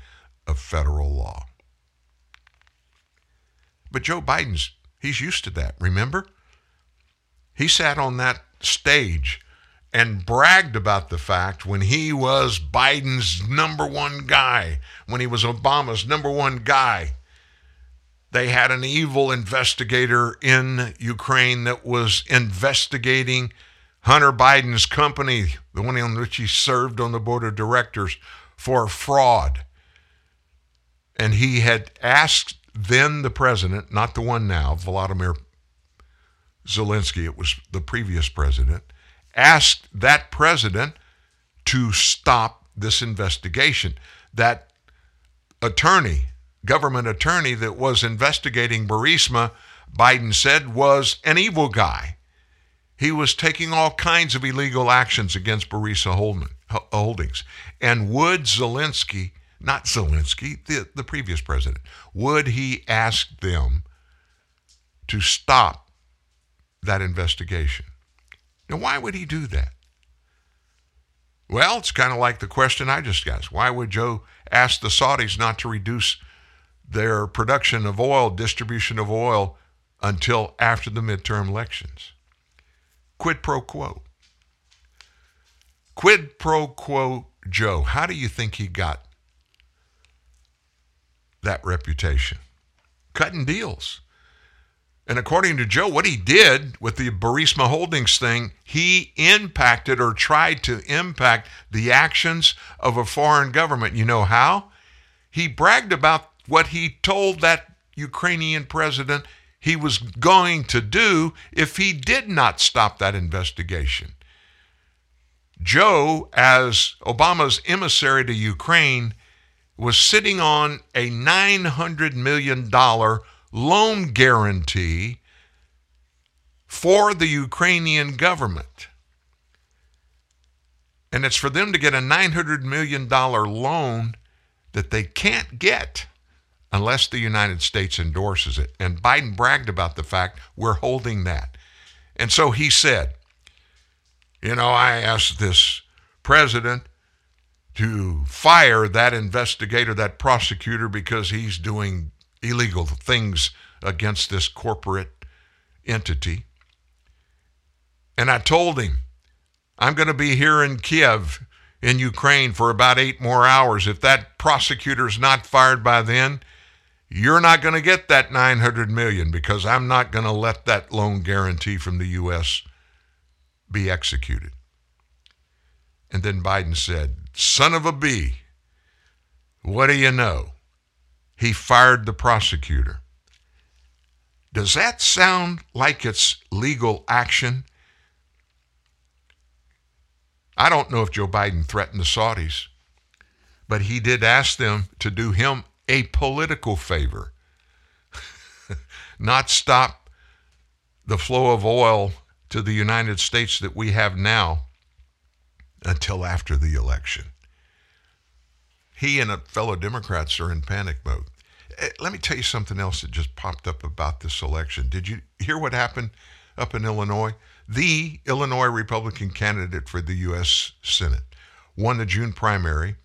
of federal law. But Joe Biden's, he's used to that, remember? He sat on that stage and bragged about the fact when he was Biden's number one guy, when he was Obama's number one guy. They had an evil investigator in Ukraine that was investigating Hunter Biden's company, the one on which he served on the board of directors, for fraud. And he had asked then the president, not the one now, Vladimir Zelensky, it was the previous president, asked that president to stop this investigation. That attorney, government attorney that was investigating Burisma, Biden said was an evil guy. He was taking all kinds of illegal actions against Burisma Holdings. And would Zelensky, not Zelensky, the, the previous president, would he ask them to stop that investigation. Now, why would he do that? Well, it's kind of like the question I just asked. Why would Joe ask the Saudis not to reduce their production of oil, distribution of oil, until after the midterm elections? Quid pro quo. Quid pro quo Joe. How do you think he got that reputation? Cutting deals. And according to Joe, what he did with the Burisma Holdings thing, he impacted or tried to impact the actions of a foreign government. You know how? He bragged about what he told that Ukrainian president he was going to do if he did not stop that investigation. Joe, as Obama's emissary to Ukraine, was sitting on a $900 million loan guarantee for the Ukrainian government. And it's for them to get a $900 million loan that they can't get unless the United States endorses it. And Biden bragged about the fact we're holding that. And so he said, you know, I asked this president to fire that investigator, that prosecutor, because he's doing illegal things against this corporate entity. And I told him, I'm going to be here in Kiev, in Ukraine, for about eight more hours. If that prosecutor's not fired by then, you're not going to get that 900 million because I'm not going to let that loan guarantee from the U.S. be executed. And then Biden said, Son of a bee, what do you know? he fired the prosecutor. Does that sound like it's legal action? I don't know if Joe Biden threatened the Saudis, but he did ask them to do him a political favor, not stop the flow of oil to the United States that we have now until after the election. He and fellow Democrats are in panic mode. Eh, let me tell you something else that just popped up about this election. Did you hear what happened up in Illinois? The Illinois Republican candidate for the U.S. Senate won the June primary,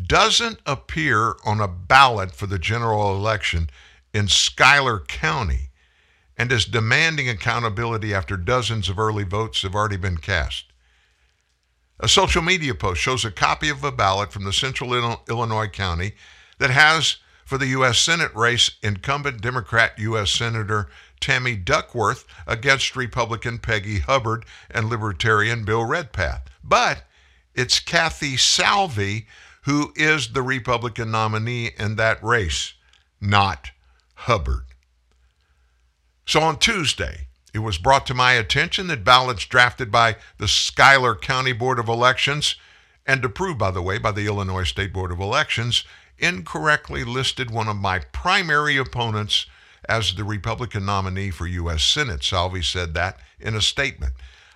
doesn't appear on a ballot for the general election in Schuyler County, and is demanding accountability after dozens of early votes have already been cast. A social media post shows a copy of a ballot from the central Illinois county that has, for the U.S. Senate race, incumbent Democrat U.S. Senator Tammy Duckworth against Republican Peggy Hubbard and Libertarian Bill Redpath. But it's Kathy Salvi who is the Republican nominee in that race, not Hubbard. So on Tuesday, it was brought to my attention that ballots drafted by the Schuyler County Board of Elections and approved, by the way, by the Illinois State Board of Elections incorrectly listed one of my primary opponents as the Republican nominee for U.S. Senate. Salvi said that in a statement.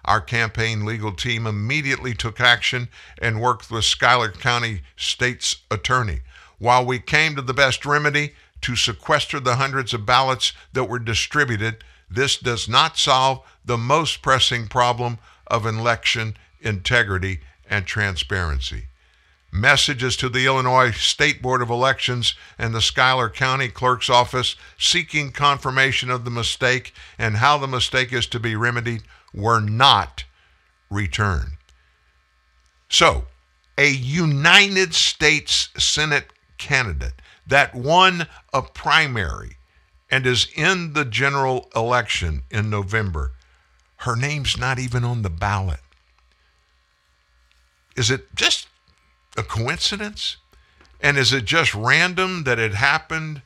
Our campaign legal team immediately took action and worked with Schuyler County State's attorney. While we came to the best remedy to sequester the hundreds of ballots that were distributed, this does not solve the most pressing problem of election integrity and transparency. Messages to the Illinois State Board of Elections and the Schuyler County Clerk's Office seeking confirmation of the mistake and how the mistake is to be remedied were not returned. So, a United States Senate candidate that won a primary and is in the general election in November, her name's not even on the ballot. Is it just a coincidence? And is it just random that it happened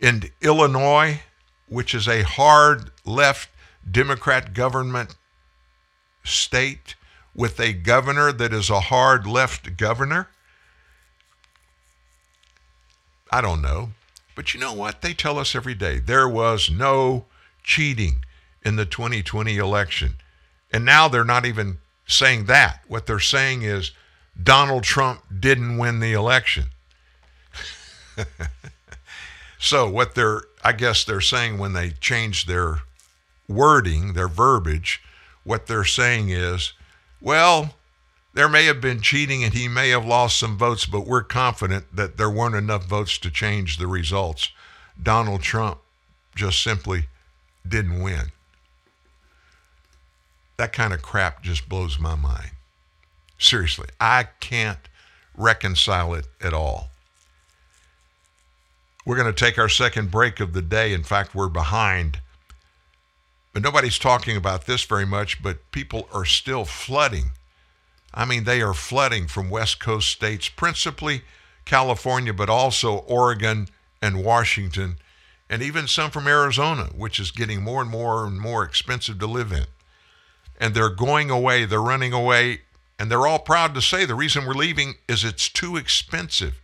in Illinois, which is a hard left Democrat government state, with a governor that is a hard left governor? I don't know. But you know what? They tell us every day there was no cheating in the 2020 election. And now they're not even saying that. What they're saying is Donald Trump didn't win the election. so, what they're, I guess they're saying when they change their wording, their verbiage, what they're saying is, well, there may have been cheating and he may have lost some votes, but we're confident that there weren't enough votes to change the results. Donald Trump just simply didn't win. That kind of crap just blows my mind. Seriously, I can't reconcile it at all. We're going to take our second break of the day. In fact, we're behind. But nobody's talking about this very much, but people are still flooding I mean, they are flooding from West Coast states, principally California, but also Oregon and Washington, and even some from Arizona, which is getting more and more and more expensive to live in. And they're going away, they're running away, and they're all proud to say the reason we're leaving is it's too expensive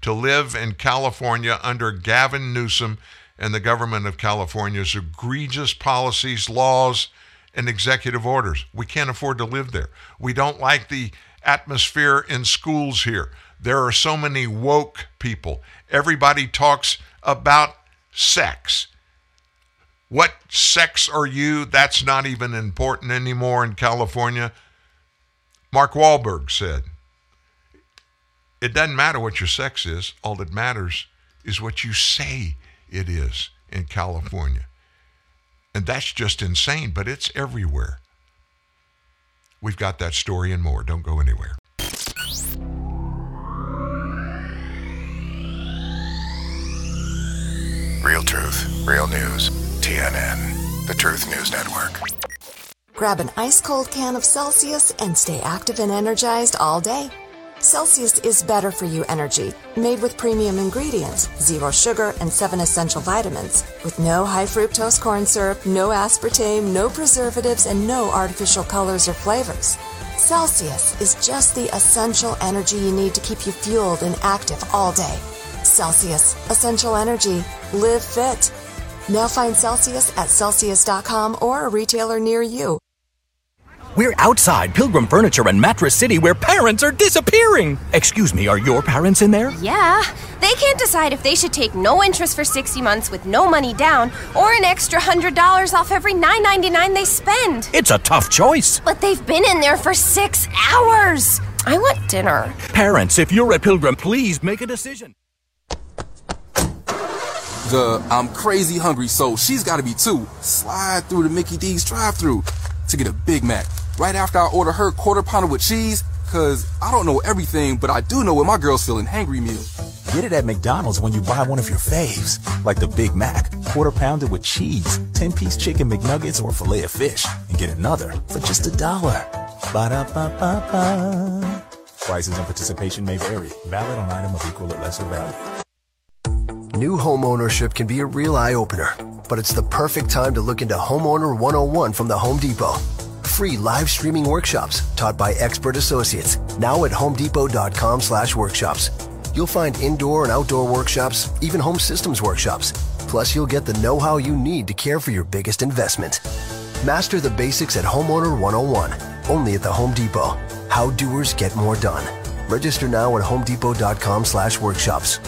to live in California under Gavin Newsom and the government of California's egregious policies, laws, and executive orders. We can't afford to live there. We don't like the atmosphere in schools here. There are so many woke people. Everybody talks about sex. What sex are you? That's not even important anymore in California. Mark Wahlberg said, It doesn't matter what your sex is, all that matters is what you say it is in California. And that's just insane, but it's everywhere. We've got that story and more. Don't go anywhere. Real truth, real news. TNN, the Truth News Network. Grab an ice cold can of Celsius and stay active and energized all day. Celsius is better for you energy, made with premium ingredients, zero sugar, and seven essential vitamins, with no high fructose corn syrup, no aspartame, no preservatives, and no artificial colors or flavors. Celsius is just the essential energy you need to keep you fueled and active all day. Celsius, essential energy. Live fit. Now find Celsius at Celsius.com or a retailer near you. We're outside Pilgrim Furniture and Mattress City where parents are disappearing. Excuse me, are your parents in there? Yeah. They can't decide if they should take no interest for 60 months with no money down or an extra $100 off every $9.99 they spend. It's a tough choice. But they've been in there for six hours. I want dinner. Parents, if you're at Pilgrim, please make a decision. The I'm crazy hungry, so she's gotta be too. Slide through the Mickey D's drive through to get a Big Mac. Right after I order her quarter pounder with cheese, cause I don't know everything, but I do know what my girl's feeling hangry meal. Get it at McDonald's when you buy one of your faves, like the Big Mac, quarter pounder with cheese, 10 piece chicken McNuggets, or filet of fish, and get another for just a dollar. Ba da ba ba ba. Prices and participation may vary. Valid on item of equal or lesser value. New home ownership can be a real eye opener, but it's the perfect time to look into Homeowner 101 from the Home Depot. Free live streaming workshops taught by expert associates now at homedepot.com slash workshops. You'll find indoor and outdoor workshops, even home systems workshops. Plus, you'll get the know how you need to care for your biggest investment. Master the basics at Homeowner 101, only at the Home Depot. How doers get more done. Register now at homedepot.com slash workshops.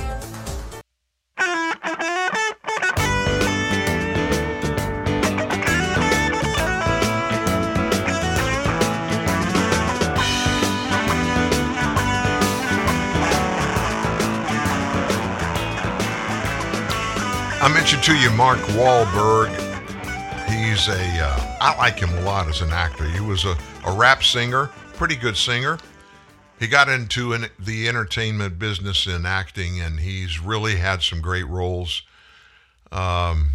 Mentioned to you Mark Wahlberg. He's a, uh, I like him a lot as an actor. He was a, a rap singer, pretty good singer. He got into an, the entertainment business in acting, and he's really had some great roles. Um,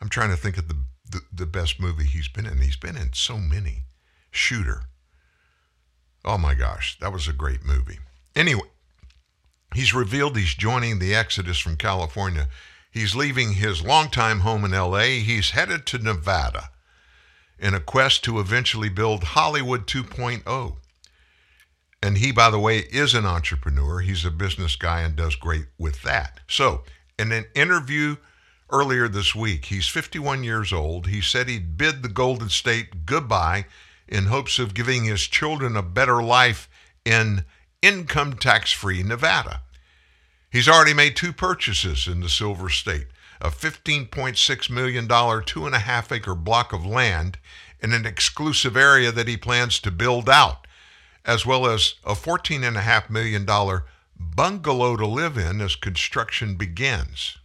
I'm trying to think of the, the, the best movie he's been in. He's been in so many. Shooter. Oh my gosh, that was a great movie. Anyway, he's revealed he's joining the exodus from California. He's leaving his longtime home in LA. He's headed to Nevada in a quest to eventually build Hollywood 2.0. And he, by the way, is an entrepreneur. He's a business guy and does great with that. So, in an interview earlier this week, he's 51 years old. He said he'd bid the Golden State goodbye in hopes of giving his children a better life in income tax free Nevada. He's already made two purchases in the Silver State a $15.6 million, two and a half acre block of land in an exclusive area that he plans to build out, as well as a $14.5 million bungalow to live in as construction begins.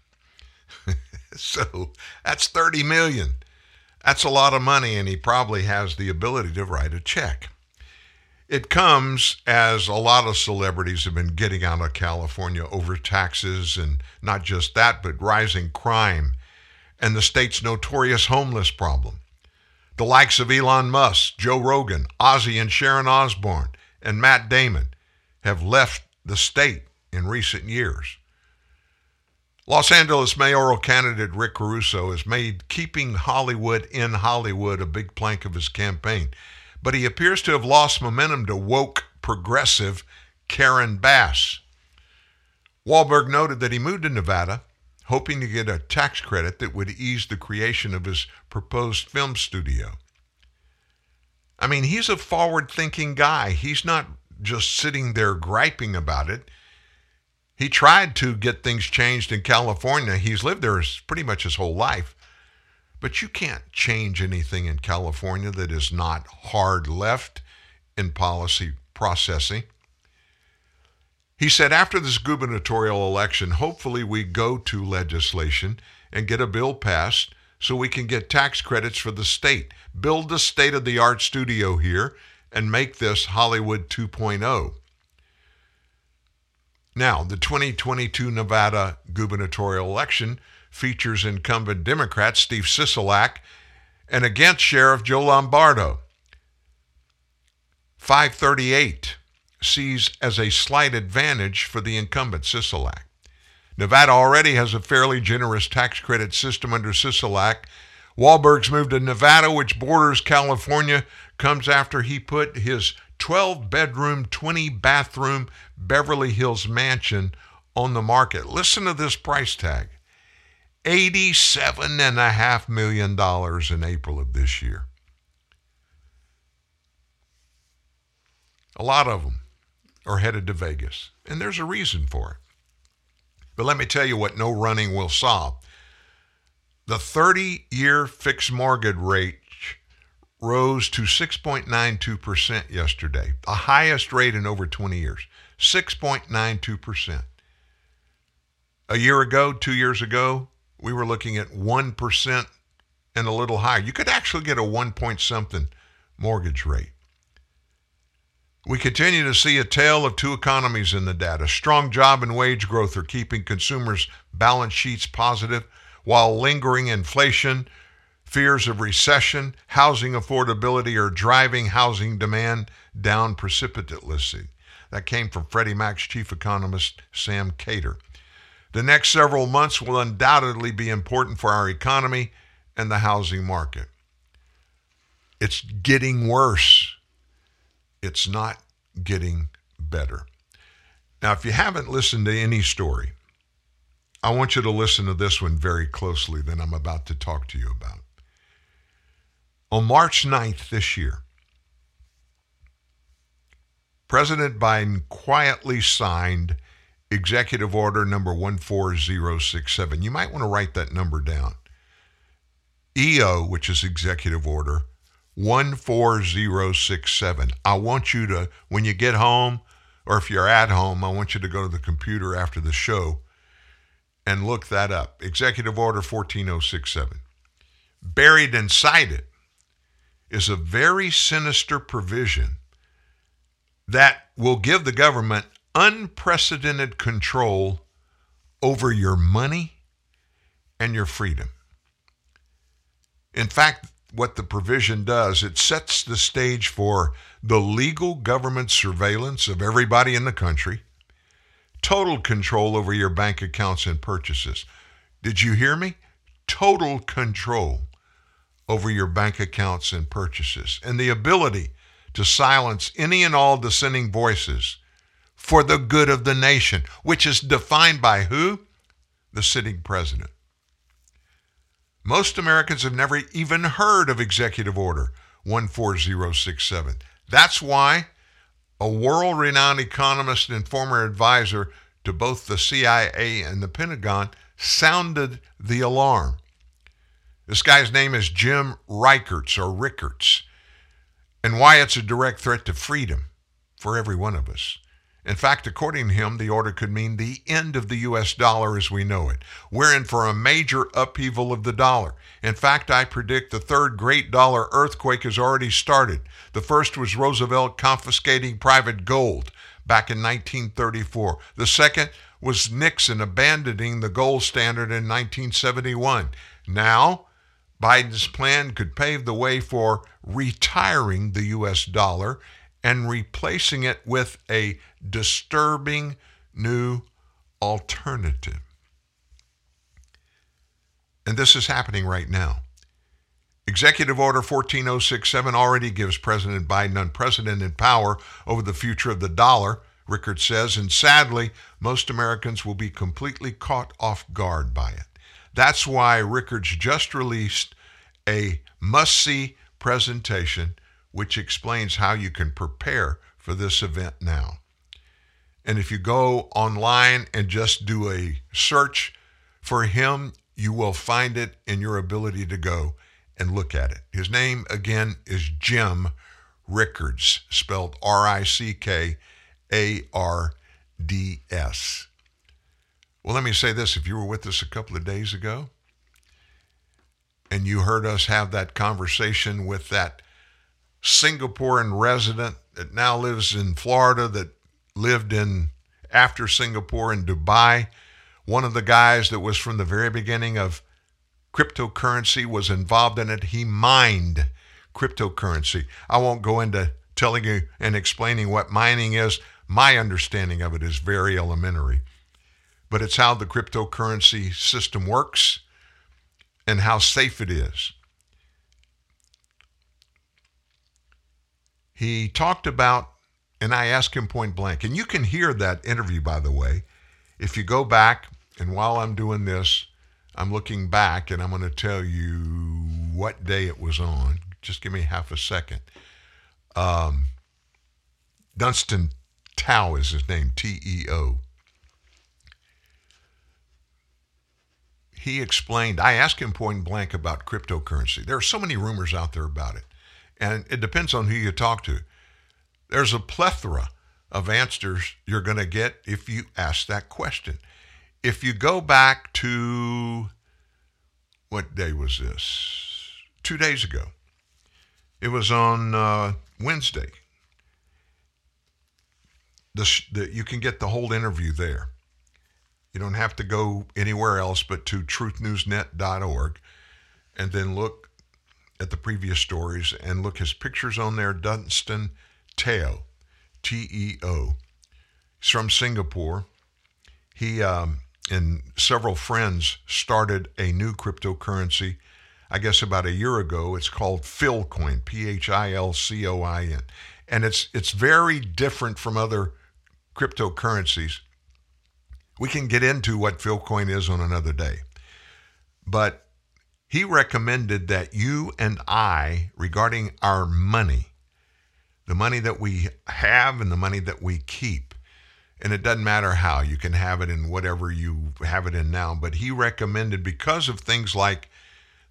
so that's 30 million. That's a lot of money, and he probably has the ability to write a check. It comes as a lot of celebrities have been getting out of California over taxes and not just that, but rising crime and the state's notorious homeless problem. The likes of Elon Musk, Joe Rogan, Ozzy and Sharon Osbourne, and Matt Damon have left the state in recent years. Los Angeles mayoral candidate Rick Caruso has made keeping Hollywood in Hollywood a big plank of his campaign but he appears to have lost momentum to woke progressive Karen Bass. Wahlberg noted that he moved to Nevada hoping to get a tax credit that would ease the creation of his proposed film studio. I mean, he's a forward thinking guy. He's not just sitting there griping about it. He tried to get things changed in California. He's lived there pretty much his whole life. But you can't change anything in California that is not hard left in policy processing. He said after this gubernatorial election, hopefully we go to legislation and get a bill passed so we can get tax credits for the state, build a state of the art studio here, and make this Hollywood 2.0. Now, the 2022 Nevada gubernatorial election features incumbent Democrat Steve Sisolak and against Sheriff Joe Lombardo. 538 sees as a slight advantage for the incumbent Sisolak. Nevada already has a fairly generous tax credit system under Sisolak, Wahlberg's move to Nevada, which borders California, comes after he put his 12 bedroom, 20 bathroom Beverly Hills mansion on the market. Listen to this price tag $87.5 million in April of this year. A lot of them are headed to Vegas, and there's a reason for it. But let me tell you what no running will solve. The 30 year fixed mortgage rate rose to 6.92% yesterday, the highest rate in over 20 years. 6.92%. A year ago, two years ago, we were looking at 1% and a little higher. You could actually get a 1 point something mortgage rate. We continue to see a tale of two economies in the data. Strong job and wage growth are keeping consumers' balance sheets positive, while lingering inflation, fears of recession, housing affordability are driving housing demand down precipitously. That came from Freddie Mac's chief economist, Sam Khater. The next several months will undoubtedly be important for our economy and the housing market. It's getting worse. It's not getting better. Now, if you haven't listened to any story, I want you to listen to this one very closely that I'm about to talk to you about. On March 9th this year, President Biden quietly signed executive order number 14067. You might want to write that number down. EO, which is executive order 14067. I want you to, when you get home, or if you're at home, I want you to go to the computer after the show and look that up. Executive Order 14067. Buried inside it is a very sinister provision that will give the government unprecedented control over your money and your freedom. In fact, what the provision does, it sets the stage for the legal government surveillance of everybody in the country, total control over your bank accounts and purchases. Did you hear me? Total control over your bank accounts and purchases, and the ability to silence any and all dissenting voices for the good of the nation, which is defined by who? The sitting president. Most Americans have never even heard of Executive Order 14067. That's why a world renowned economist and former advisor to both the CIA and the Pentagon sounded the alarm. This guy's name is Jim Rickards or Rickards, and why it's a direct threat to freedom for every one of us. In fact, according to him, the order could mean the end of the U.S. dollar as we know it. We're in for a major upheaval of the dollar. In fact, I predict the third great dollar earthquake has already started. The first was Roosevelt confiscating private gold back in 1934. The second was Nixon abandoning the gold standard in 1971. Now, Biden's plan could pave the way for retiring the U.S. dollar and replacing it with a disturbing new alternative. And this is happening right now. Executive Order 14067 already gives President Biden unprecedented power over the future of the dollar, Rickard says, and sadly, most Americans will be completely caught off guard by it. That's why Rickards just released a must see presentation which explains how you can prepare for this event now. And if you go online and just do a search for him, you will find it in your ability to go and look at it. His name, again, is Jim Rickards, spelled R I C K A R D S. Well, let me say this if you were with us a couple of days ago and you heard us have that conversation with that Singaporean resident that now lives in Florida that lived in after Singapore in Dubai. One of the guys that was from the very beginning of cryptocurrency was involved in it. He mined cryptocurrency. I won't go into telling you and explaining what mining is. My understanding of it is very elementary. But it's how the cryptocurrency system works and how safe it is. He talked about, and I asked him point blank, and you can hear that interview, by the way, if you go back, and while I'm doing this, I'm looking back and I'm going to tell you what day it was on. Just give me half a second. Um, Dunstan Teo is his name, T E O. He explained, I asked him point blank about cryptocurrency. There are so many rumors out there about it, and it depends on who you talk to. There's a plethora of answers you're going to get if you ask that question. If you go back to what day was this? Two days ago. It was on uh, Wednesday. The, the, you can get the whole interview there. You don't have to go anywhere else but to truthnewsnet.org and then look at the previous stories and look his pictures on there. Dunstan Teo, T E O. He's from Singapore. He um, and several friends started a new cryptocurrency, I guess about a year ago. It's called Philcoin, P H I L C O I N. And it's it's very different from other cryptocurrencies. We can get into what Philcoin is on another day. But he recommended that you and I, regarding our money, the money that we have and the money that we keep, and it doesn't matter how, you can have it in whatever you have it in now, but he recommended because of things like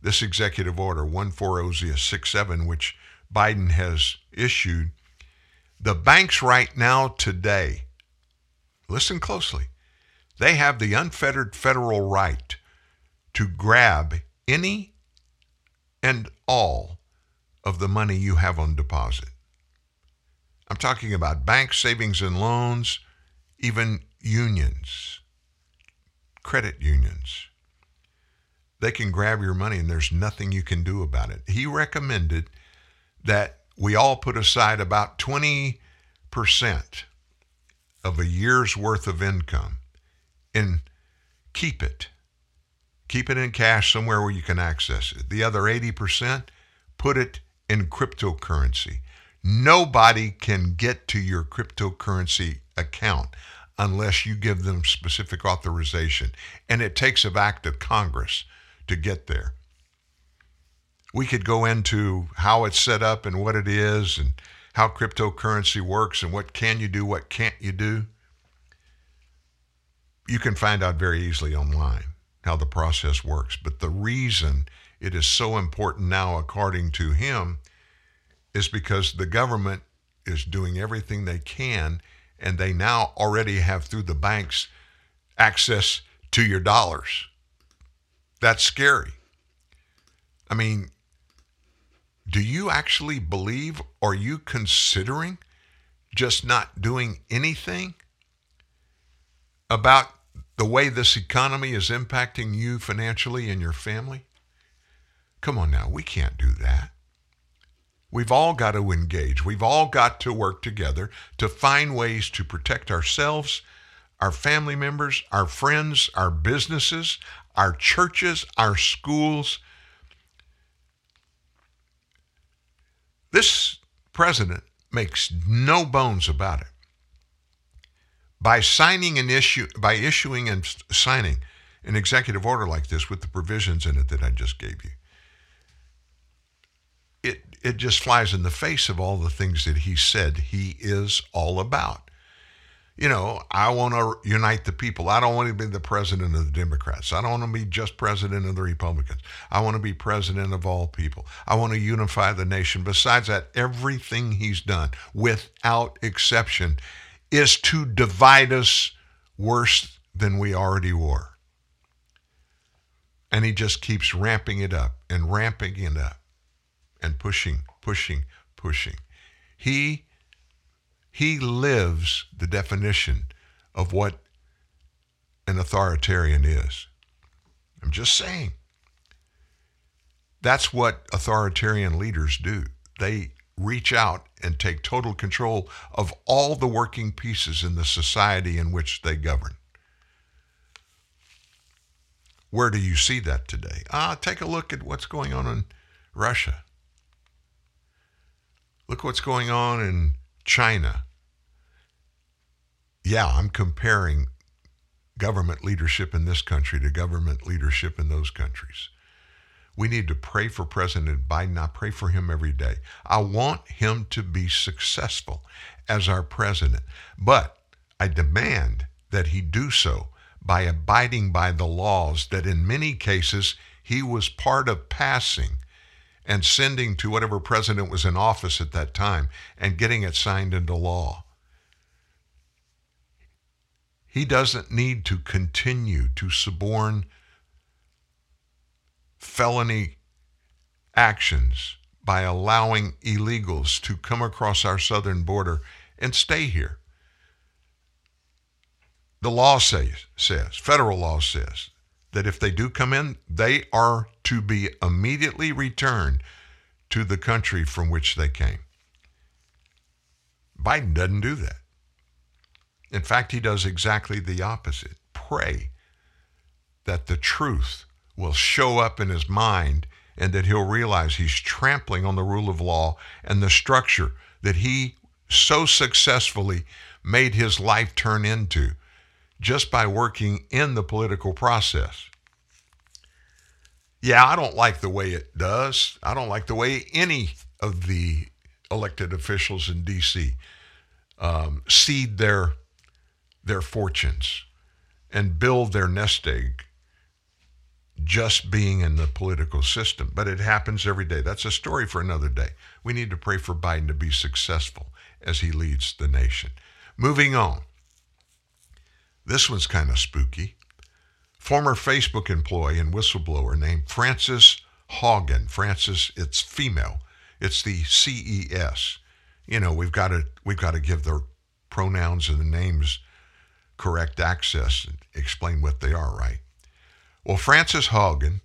this executive order 140067, which Biden has issued, the banks right now today, listen closely, they have the unfettered federal right to grab any and all of the money you have on deposit. I'm talking about bank savings and loans, even unions, credit unions. They can grab your money and there's nothing you can do about it. He recommended that we all put aside about 20% of a year's worth of income and keep it. Keep it in cash somewhere where you can access it. The other 80%, put it in cryptocurrency. Nobody can get to your cryptocurrency account unless you give them specific authorization. And it takes an act of Congress to get there. We could go into how it's set up and what it is and how cryptocurrency works and what can you do, what can't you do. You can find out very easily online how the process works. But the reason it is so important now, according to him, is because the government is doing everything they can, and they now already have through the banks access to your dollars. That's scary. I mean, do you actually believe, are you considering just not doing anything about the way this economy is impacting you financially and your family? Come on now, we can't do that. We've all got to engage. We've all got to work together to find ways to protect ourselves, our family members, our friends, our businesses, our churches, our schools. This president makes no bones about it. By signing an issue, by issuing and signing an executive order like this with the provisions in it that I just gave you, it it just flies in the face of all the things that he said he is all about. You know, I want to unite the people. I don't want to be the president of the Democrats. I don't want to be just president of the Republicans. I want to be president of all people. I want to unify the nation. Besides that, everything he's done, without exception, is to divide us worse than we already were. And he just keeps ramping it up and ramping it up and pushing, pushing, pushing. He he lives the definition of what an authoritarian is. I'm just saying. That's what authoritarian leaders do. They reach out and take total control of all the working pieces in the society in which they govern. Where do you see that today? Ah, take a look at what's going on in Russia. Look what's going on in China. Yeah, I'm comparing government leadership in this country to government leadership in those countries. We need to pray for President Biden. I pray for him every day. I want him to be successful as our president, but I demand that he do so by abiding by the laws that in many cases he was part of passing and sending to whatever president was in office at that time and getting it signed into law. He doesn't need to continue to suborn felony actions by allowing illegals to come across our southern border and stay here. The law says, says, federal law says, that if they do come in, they are to be immediately returned to the country from which they came. Biden doesn't do that. In fact, he does exactly the opposite. Pray that the truth will show up in his mind and that he'll realize he's trampling on the rule of law and the structure that he so successfully made his life turn into just by working in the political process. Yeah, I don't like the way it does. I don't like the way any of the elected officials in D.C. Um, seed their their fortunes and build their nest egg just being in the political system. But it happens every day. That's a story for another day. We need to pray for Biden to be successful as he leads the nation. Moving on. This one's kind of spooky. Former Facebook employee and whistleblower named Frances Haugen. Frances, it's female. It's the CES. You know, we've got to we've got to give the pronouns and the names correct access and explain what they are, right? Well, Frances Haugen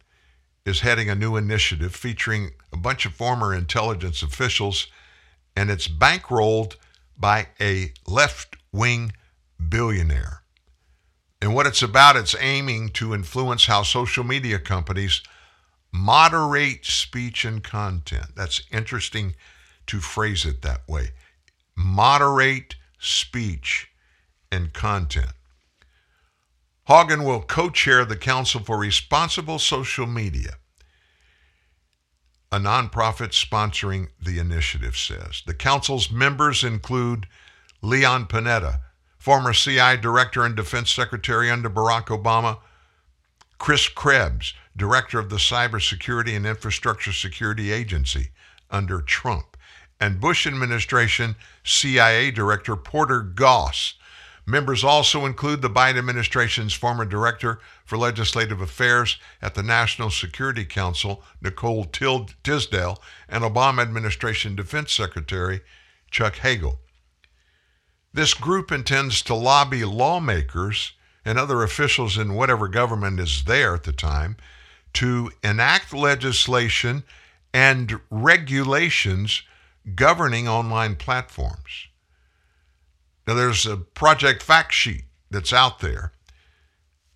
is heading a new initiative featuring a bunch of former intelligence officials, and it's bankrolled by a left wing billionaire. And what it's about, it's aiming to influence how social media companies moderate speech and content. That's interesting to phrase it that way. Moderate speech and content. Haugen will co chair the Council for Responsible Social Media, a nonprofit sponsoring the initiative says. The council's members include Leon Panetta, former CI director and defense secretary under Barack Obama, Chris Krebs, director of the Cybersecurity and Infrastructure Security Agency under Trump, and Bush administration CIA director Porter Goss Members also include the Biden administration's former director for legislative affairs at the National Security Council, Nicole Tisdale, and Obama administration defense secretary, Chuck Hagel. This group intends to lobby lawmakers and other officials in whatever government is there at the time to enact legislation and regulations governing online platforms. Now, there's a project fact sheet that's out there.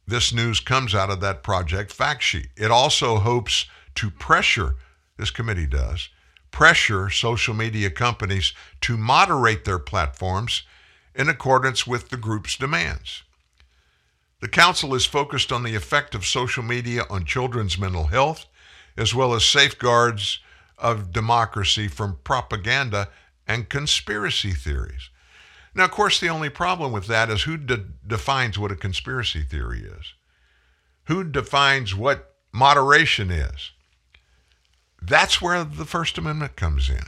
This news comes out of that project fact sheet. It also hopes to pressure, this committee does, pressure social media companies to moderate their platforms in accordance with the group's demands. The council is focused on the effect of social media on children's mental health, as well as safeguards of democracy from propaganda and conspiracy theories. Now, of course, the only problem with that is who de- defines what a conspiracy theory is? Who defines what moderation is? That's where the First Amendment comes in.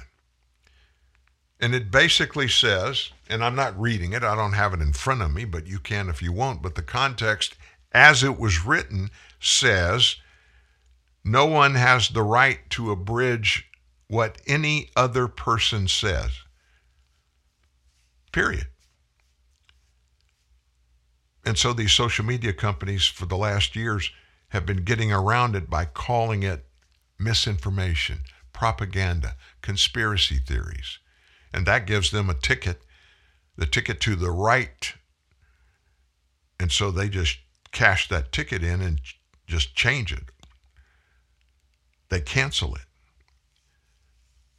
And it basically says, and I'm not reading it, I don't have it in front of me, but you can if you want. But the context, as it was written, says no one has the right to abridge what any other person says. Period. And so these social media companies for the last years have been getting around it by calling it misinformation, propaganda, conspiracy theories. And that gives them a ticket, the ticket to the right. And so they just cash that ticket in and just change it. They cancel it.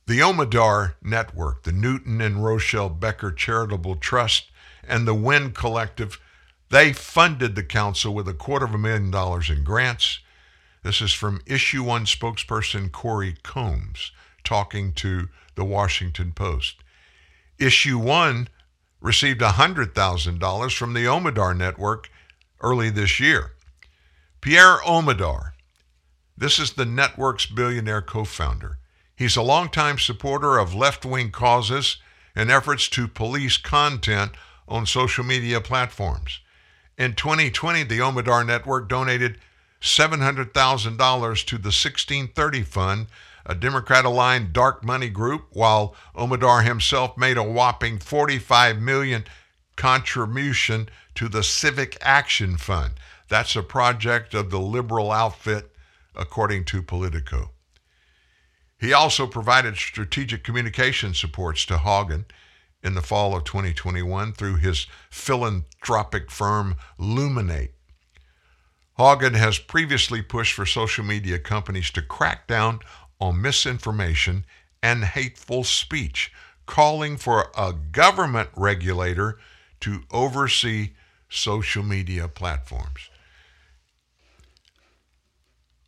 The Omidyar Network, the Newton and Rochelle Becker Charitable Trust, and the Win Collective, they funded the council with a quarter of a million dollars in grants. This is from Issue One spokesperson Corey Combs talking to the Washington Post. Issue One received $100,000 from the Omidyar Network early this year. Pierre Omidyar, this is the network's billionaire co founder. He's a longtime supporter of left wing causes and efforts to police content on social media platforms. In 2020, the Omidyar Network donated $700,000 to the 1630 Fund, a Democrat aligned dark money group, while Omidyar himself made a whopping 45 million contribution to the Civic Action Fund. That's a project of the liberal outfit, according to Politico. He also provided strategic communication supports to Haugen in the fall of 2021 through his philanthropic firm Luminate. Haugen has previously pushed for social media companies to crack down on misinformation and hateful speech, calling for a government regulator to oversee social media platforms.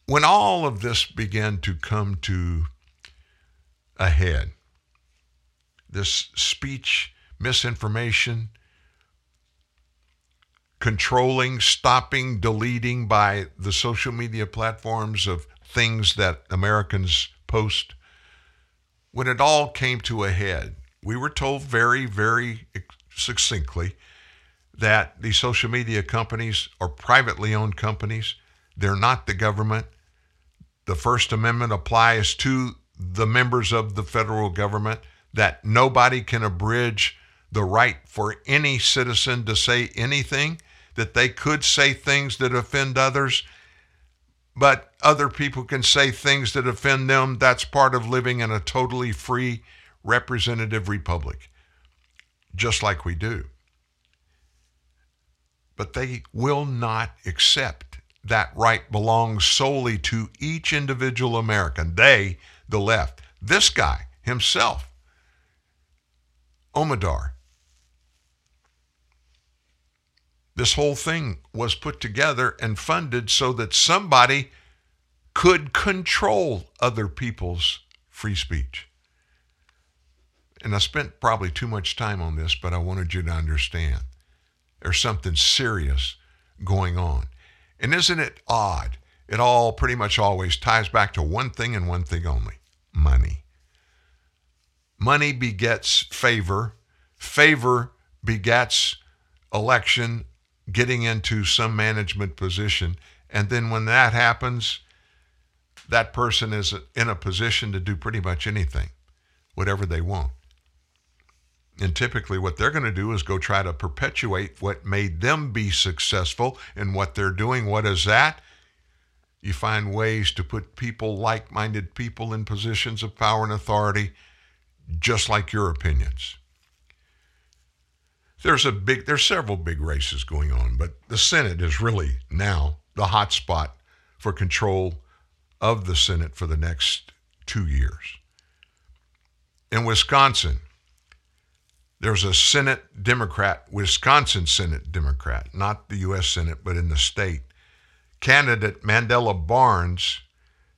When all of this began to come to a head, this speech, misinformation, controlling, stopping, deleting by the social media platforms of things that Americans post. When it all came to a head, we were told very, very succinctly that these social media companies are privately owned companies. They're not the government. The First Amendment applies to the members of the federal government, that nobody can abridge the right for any citizen to say anything, that they could say things that offend others, but other people can say things that offend them. That's part of living in a totally free, representative republic, just like we do. But they will not accept that right belongs solely to each individual American. They, the left. This guy himself, Omidyar. This whole thing was put together and funded so that somebody could control other people's free speech. And I spent probably too much time on this, but I wanted you to understand there's something serious going on. And isn't it odd? It all pretty much always ties back to one thing and one thing only money. Money begets favor, favor begets election, getting into some management position. And then when that happens, that person is in a position to do pretty much anything, whatever they want. And typically, what they're going to do is go try to perpetuate what made them be successful in what they're doing. What is that? You find ways to put people, like minded people, in positions of power and authority, just like your opinions. There's a big, there's several big races going on, but the Senate is really now the hot spot for control of the Senate for the next two years. In Wisconsin, there's a Senate Democrat, Wisconsin Senate Democrat, not the U.S. Senate, but in the state. Candidate Mandela Barnes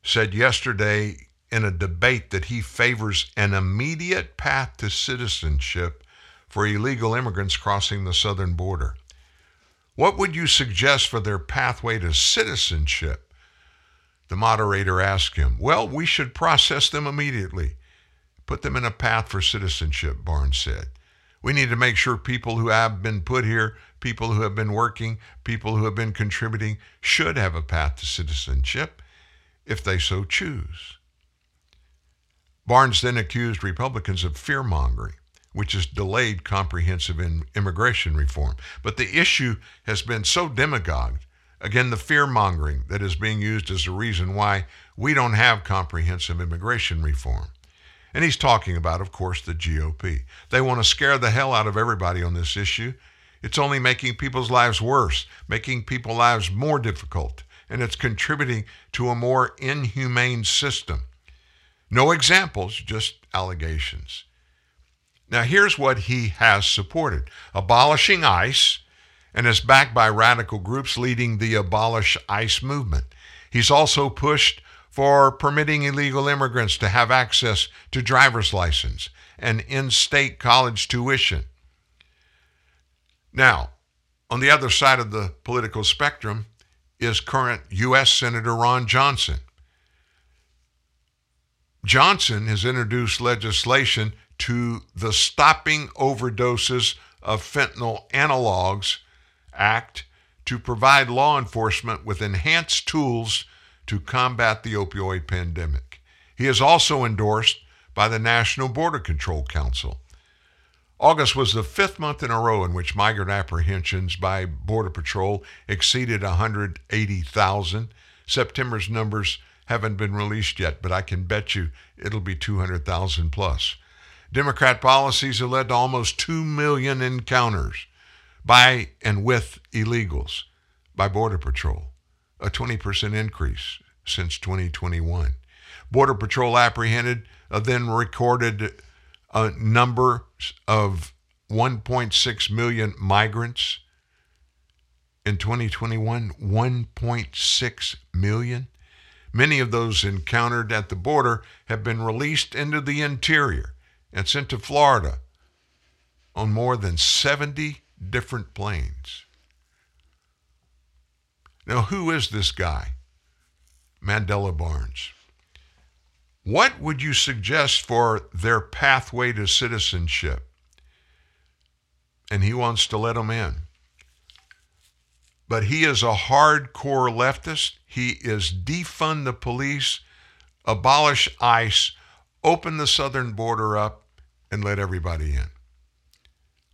said yesterday in a debate that he favors an immediate path to citizenship for illegal immigrants crossing the southern border. What would you suggest for their pathway to citizenship? The moderator asked him. Well, we should process them immediately. Put them in a path for citizenship, Barnes said. We need to make sure people who have been put here, people who have been working, people who have been contributing, should have a path to citizenship if they so choose. Barnes then accused Republicans of fear mongering, which has delayed comprehensive in immigration reform. But the issue has been so demagogued, again, the fear mongering that is being used as a reason why we don't have comprehensive immigration reform. And he's talking about, of course, the GOP. They want to scare the hell out of everybody on this issue. It's only making people's lives worse, making people's lives more difficult, and it's contributing to a more inhumane system. No examples, just allegations. Now, here's what he has supported abolishing ICE and is backed by radical groups leading the Abolish ICE movement. He's also pushed for permitting illegal immigrants to have access to driver's license and in state college tuition. Now, on the other side of the political spectrum is current U.S. Senator Ron Johnson. Johnson has introduced legislation to the Stopping Overdoses of Fentanyl Analogs Act to provide law enforcement with enhanced tools to combat the opioid pandemic. He is also endorsed by the National Border Control Council. August was the fifth month in a row in which migrant apprehensions by Border Patrol exceeded 180,000. September's numbers haven't been released yet, but I can bet you it'll be 200,000 plus. Democrat policies have led to almost 2 million encounters by and with illegals by Border Patrol, a 20% increase since 2021. Border Patrol apprehended uh, then recorded a number of 1.6 million migrants. In 2021 1.6 million. Many of those encountered at the border have been released into the interior and sent to Florida on more than 70 different planes now who is this guy Mandela Barnes what would you suggest for their pathway to citizenship? And he wants to let them in. But he is a hardcore leftist. He is defund the police, abolish ICE, open the southern border up, and let everybody in.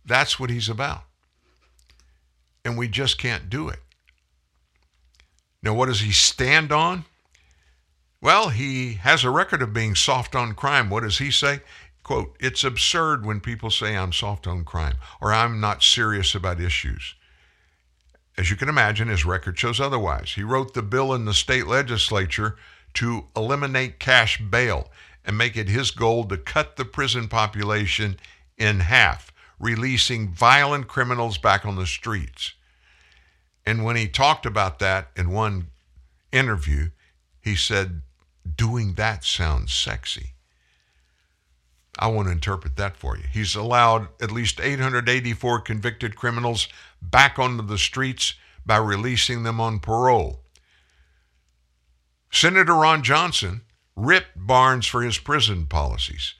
That's what he's about. And we just can't do it. Now, what does he stand on? Well, he has a record of being soft on crime. What does he say? Quote, it's absurd when people say I'm soft on crime or I'm not serious about issues. As you can imagine, his record shows otherwise. He wrote the bill in the state legislature to eliminate cash bail and make it his goal to cut the prison population in half, releasing violent criminals back on the streets. And when he talked about that in one interview, he said doing that sounds sexy. I want to interpret that for you. He's allowed at least 884 convicted criminals back onto the streets by releasing them on parole. Senator Ron Johnson ripped Barnes for his prison policies.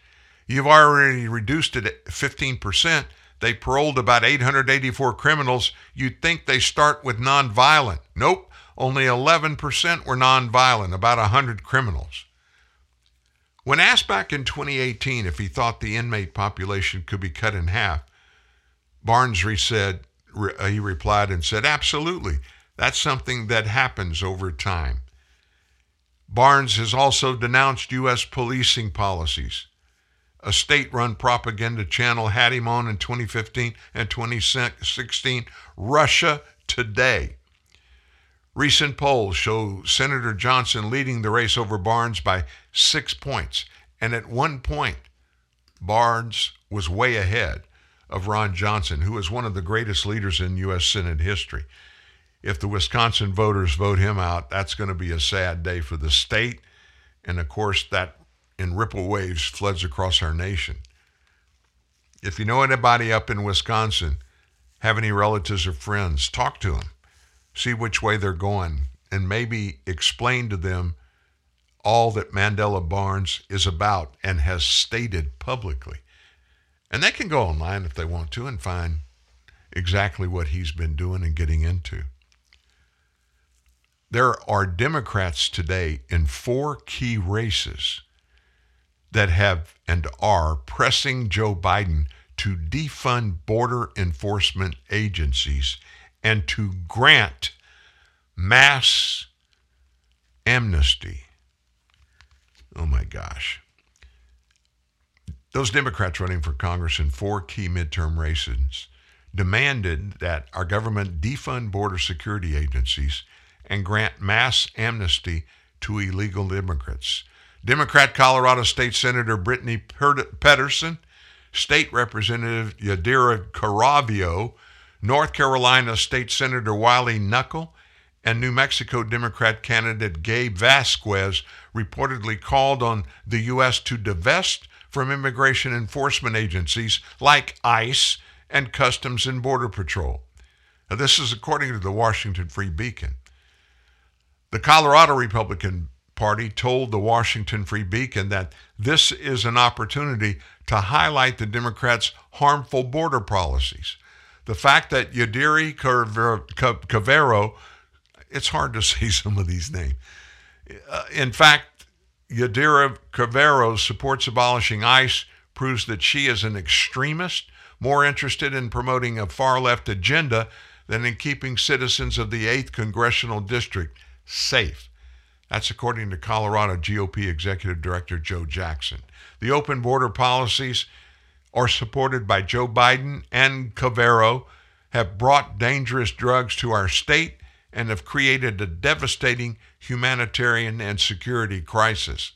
You've already reduced it at 15%. They paroled about 884 criminals. You'd think they start with nonviolent. Nope only 11% were nonviolent, about 100 criminals. When asked back in 2018 if he thought the inmate population could be cut in half, Barnes re- said, uh, he replied and said, absolutely. That's something that happens over time. Barnes has also denounced U.S. policing policies. A state run propaganda channel had him on in 2015 and 2016. Russia Today Recent polls show Senator Johnson leading the race over Barnes by six points. And at one point, Barnes was way ahead of Ron Johnson, who is one of the greatest leaders in U.S. Senate history. If the Wisconsin voters vote him out, that's going to be a sad day for the state. And of course, that in ripple waves floods across our nation. If you know anybody up in Wisconsin, have any relatives or friends, talk to them see which way they're going, and maybe explain to them all that Mandela Barnes is about and has stated publicly. And they can go online if they want to and find exactly what he's been doing and getting into. There are Democrats today in four key races that have and are pressing Joe Biden to defund border enforcement agencies and to grant mass amnesty. Oh my gosh. Those Democrats running for Congress in four key midterm races demanded that our government defund border security agencies and grant mass amnesty to illegal immigrants. Democrat Colorado State Senator Brittany Pettersen, State Representative Yadira Caraveo, North Carolina State Senator Wiley Nickel, and New Mexico Democrat candidate Gabe Vasquez reportedly called on the U.S. to divest from immigration enforcement agencies like ICE and Customs and Border Patrol. Now, this is according to the Washington Free Beacon. The Colorado Republican Party told the Washington Free Beacon that this is an opportunity to highlight the Democrats' harmful border policies. The fact that Yadiri Cavero, it's hard to say some of these names. Uh, in fact, Yadira Cavero supports abolishing ICE, proves that she is an extremist, more interested in promoting a far left agenda than in keeping citizens of the 8th Congressional District safe. That's according to Colorado GOP Executive Director Joe Jackson. The open border policies are supported by Joe Biden and Cavero, have brought dangerous drugs to our state, and have created a devastating humanitarian and security crisis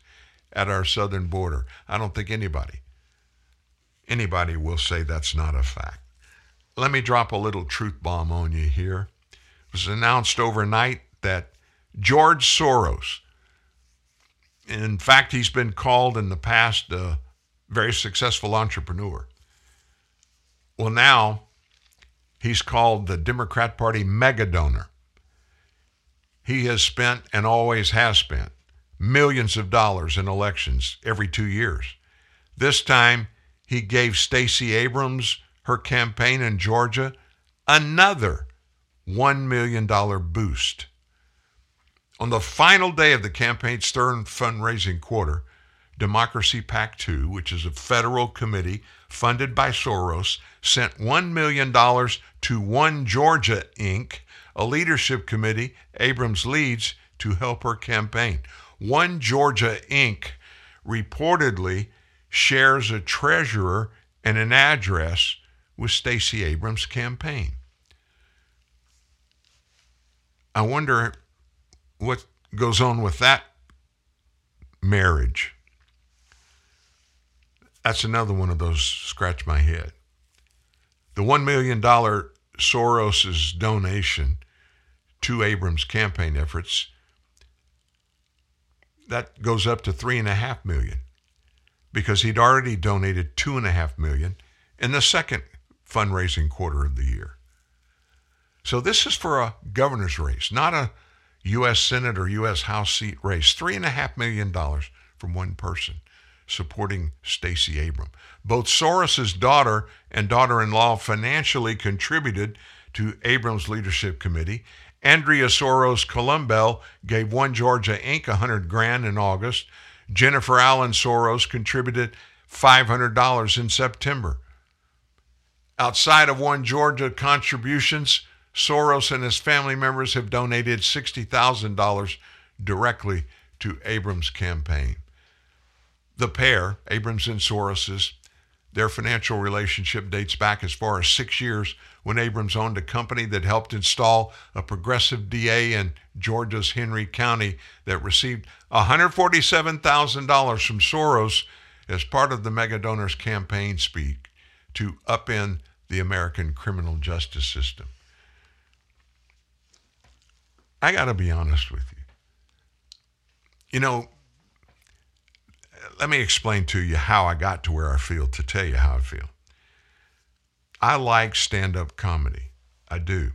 at our southern border. I don't think anybody, anybody will say that's not a fact. Let me drop a little truth bomb on you here. It was announced overnight that George Soros, in fact, he's been called in the past a very successful entrepreneur. Well, now he's called the Democrat Party mega donor. He has spent and always has spent millions of dollars in elections every two years. This time, he gave Stacey Abrams, her campaign in Georgia, another $1 million boost. On the final day of the campaign's Stern fundraising quarter, Democracy PAC 2, which is a federal committee funded by Soros, sent $1 million to One Georgia Inc., a leadership committee Abrams leads to help her campaign. One Georgia Inc. reportedly shares a treasurer and an address with Stacey Abrams' campaign. I wonder what goes on with that marriage. That's another one of those scratch my head. The $1 million Soros's donation to Abrams' campaign efforts, that goes up to three and a half million because he'd already donated two and a half million in the second fundraising quarter of the year. So this is for a governor's race, not a U.S. Senate or U.S. House seat race. $3.5 million from one person supporting Stacey Abram. Both Soros's daughter and daughter-in-law financially contributed to Abrams' leadership committee. Andrea Soros Colombel gave One Georgia Inc. 100 grand in August. Jennifer Allan Soros contributed $500 in September. Outside of One Georgia contributions, Soros and his family members have donated $60,000 directly to Abrams' campaign. The pair, Abrams and Soros's, their financial relationship dates back as far as six years when Abrams owned a company that helped install a progressive DA in Georgia's Henry County that received $147,000 from Soros as part of the megadonor's campaign speak to upend the American criminal justice system. I got to be honest with you. You know, let me explain to you how I got to where I feel to tell you how I feel. I like stand up comedy. I do.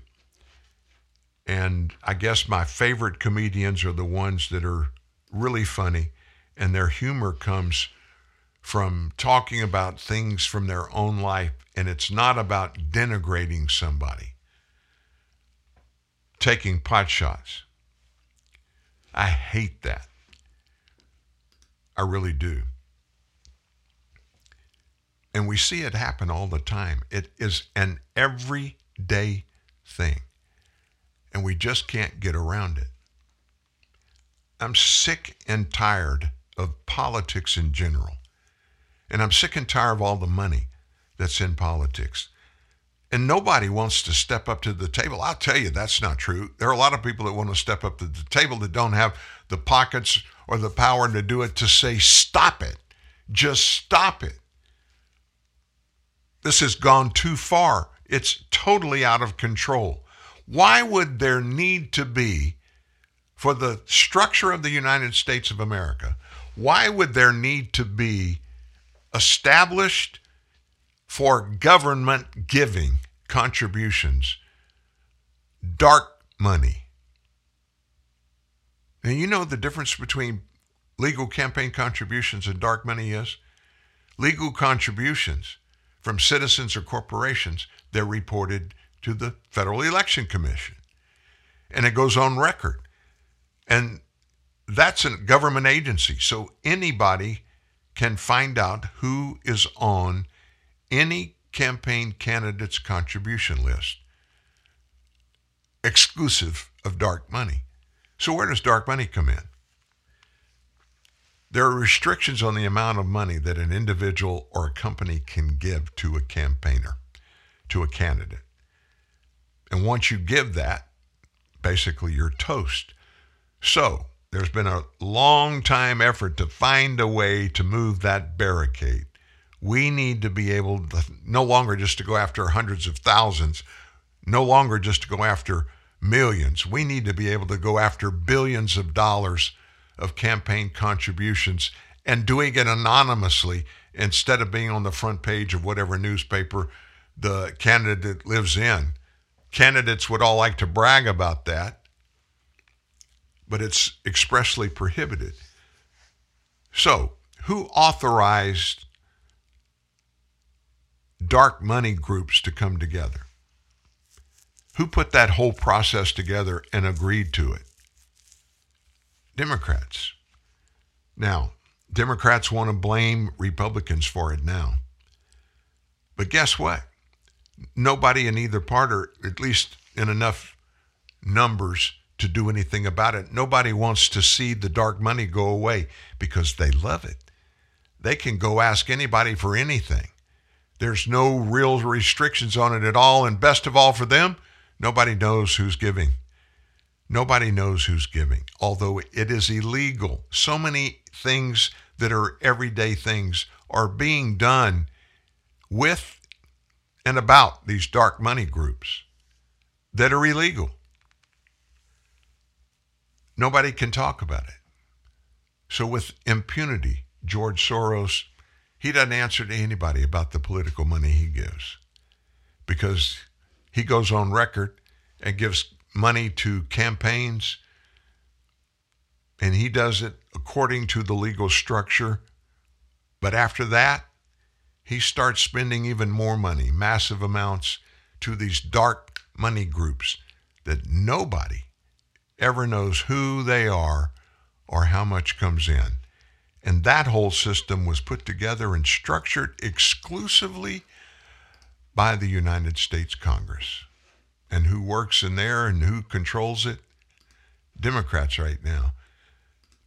And I guess my favorite comedians are the ones that are really funny and their humor comes from talking about things from their own life and it's not about denigrating somebody taking pot shots. I hate that. I really do. And we see it happen all the time. It is an everyday thing. And we just can't get around it. I'm sick and tired of politics in general. And I'm sick and tired of all the money that's in politics. And nobody wants to step up to the table. I'll tell you, that's not true. There are a lot of people that want to step up to the table that don't have the pockets or the power to do it to say, stop it. Just stop it. This has gone too far. It's totally out of control. Why would there need to be, for the structure of the United States of America, why would there need to be established for government giving contributions dark money? Now, you know the difference between legal campaign contributions and dark money is? Legal contributions from citizens or corporations, they're reported to the Federal Election Commission. And it goes on record. And that's a government agency. So anybody can find out who is on any campaign candidate's contribution list, exclusive of dark money. So, where does dark money come in? There are restrictions on the amount of money that an individual or a company can give to a campaigner, to a candidate. And once you give that, basically you're toast. So, there's been a long time effort to find a way to move that barricade. We need to be able to no longer just to go after hundreds of thousands, no longer just to go after millions. We need to be able to go after billions of dollars of campaign contributions and doing it anonymously instead of being on the front page of whatever newspaper the candidate lives in. Candidates would all like to brag about that but it's expressly prohibited. So, who authorized dark money groups to come together? Who put that whole process together and agreed to it? Democrats. Now, Democrats want to blame Republicans for it now. But guess what? Nobody in either party, at least in enough numbers, to do anything about it. Nobody wants to see the dark money go away because they love it. They can go ask anybody for anything. There's no real restrictions on it at all. And best of all for them, nobody knows who's giving. Nobody knows who's giving, although it is illegal. So many things that are everyday things are being done with and about these dark money groups that are illegal. Nobody can talk about it. So, with impunity, George Soros, he doesn't answer to anybody about the political money he gives because he goes on record and gives money to campaigns and he does it according to the legal structure. But after that, he starts spending even more money, massive amounts, to these dark money groups that nobody ever knows who they are or how much comes in. And that whole system was put together and structured exclusively by the United States Congress. And who works in there and who controls it? Democrats right now.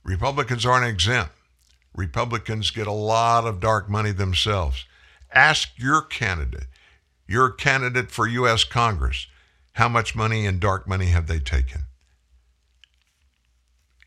Republicans aren't exempt. Republicans get a lot of dark money themselves. Ask your candidate, your candidate for U.S. Congress, how much money and dark money have they taken?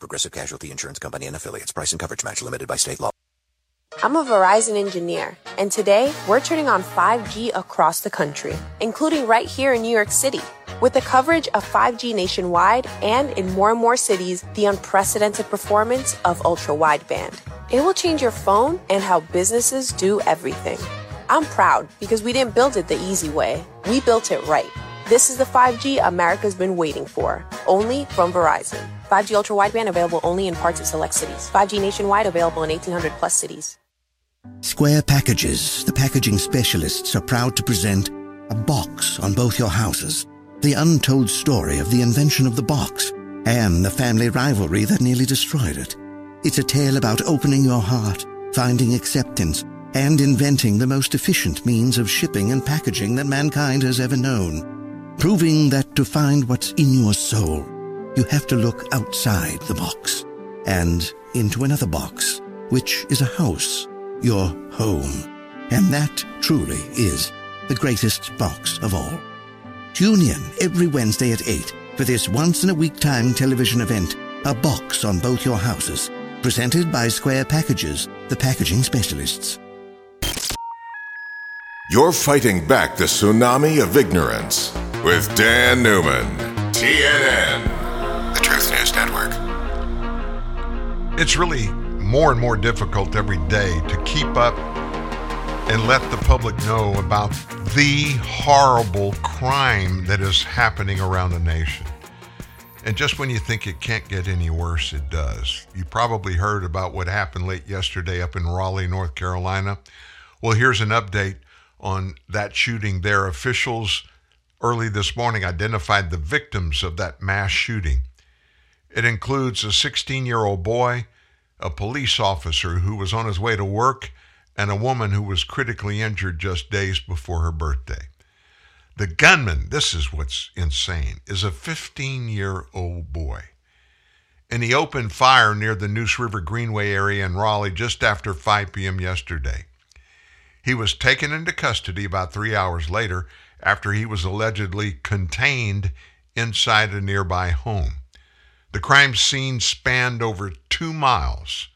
Progressive Casualty Insurance Company and affiliates. Price and coverage match limited by state law. I'm a Verizon engineer, and today we're turning on 5G across the country, including right here in New York City. With the coverage of 5G nationwide and in more and more cities, the unprecedented performance of ultra wideband. It will change your phone and how businesses do everything. I'm proud because we didn't build it the easy way. We built it right. This is the 5G America's been waiting for, only from Verizon. 5G ultra wideband available only in parts of select cities. 5G nationwide available in 1800 plus cities. Square Packages, the packaging specialists, are proud to present a box on both your houses. The untold story of the invention of the box and the family rivalry that nearly destroyed it. It's a tale about opening your heart, finding acceptance, and inventing the most efficient means of shipping and packaging that mankind has ever known. Proving that to find what's in your soul, you have to look outside the box and into another box, which is a house, your home. And that truly is the greatest box of all. Tune in every Wednesday at 8 for this once in a week time television event, A Box on Both Your Houses, presented by Square Packages, the packaging specialists. You're fighting back the tsunami of ignorance with Dan Newman, TNN, the Truth News Network. It's really more and more difficult every day to keep up and let the public know about the horrible crime that is happening around the nation. And just when you think it can't get any worse, it does. You probably heard about what happened late yesterday up in Raleigh, North Carolina. Well, here's an update on that shooting there. Officials early this morning identified the victims of that mass shooting. It includes a 16 year old boy, a police officer who was on his way to work, and a woman who was critically injured just days before her birthday. The gunman, this is what's insane, is a 15 year old boy. And he opened fire near the Neuse River Greenway area in Raleigh just after 5 p.m. yesterday. He was taken into custody about three hours later after he was allegedly contained inside a nearby home. The crime scene spanned over two miles.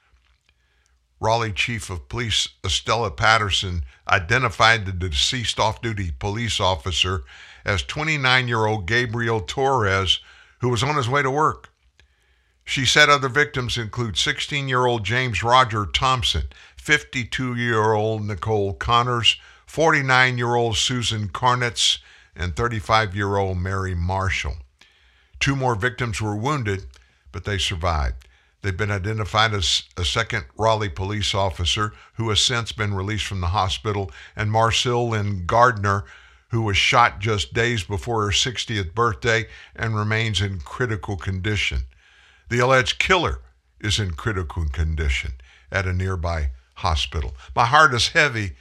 Raleigh Chief of Police Estella Patterson identified the deceased off duty police officer as 29 year old Gabriel Torres, who was on his way to work. She said other victims include 16 year old James Roger Thompson, 52 year old Nicole Connors, 49 year old Susan Karnatz, and 35 year old Mary Marshall. Two more victims were wounded, but they survived. They've been identified as a second Raleigh police officer who has since been released from the hospital, and Marcille Lynn Gardner, who was shot just days before her 60th birthday and remains in critical condition. The alleged killer is in critical condition at a nearby hospital. My heart is heavy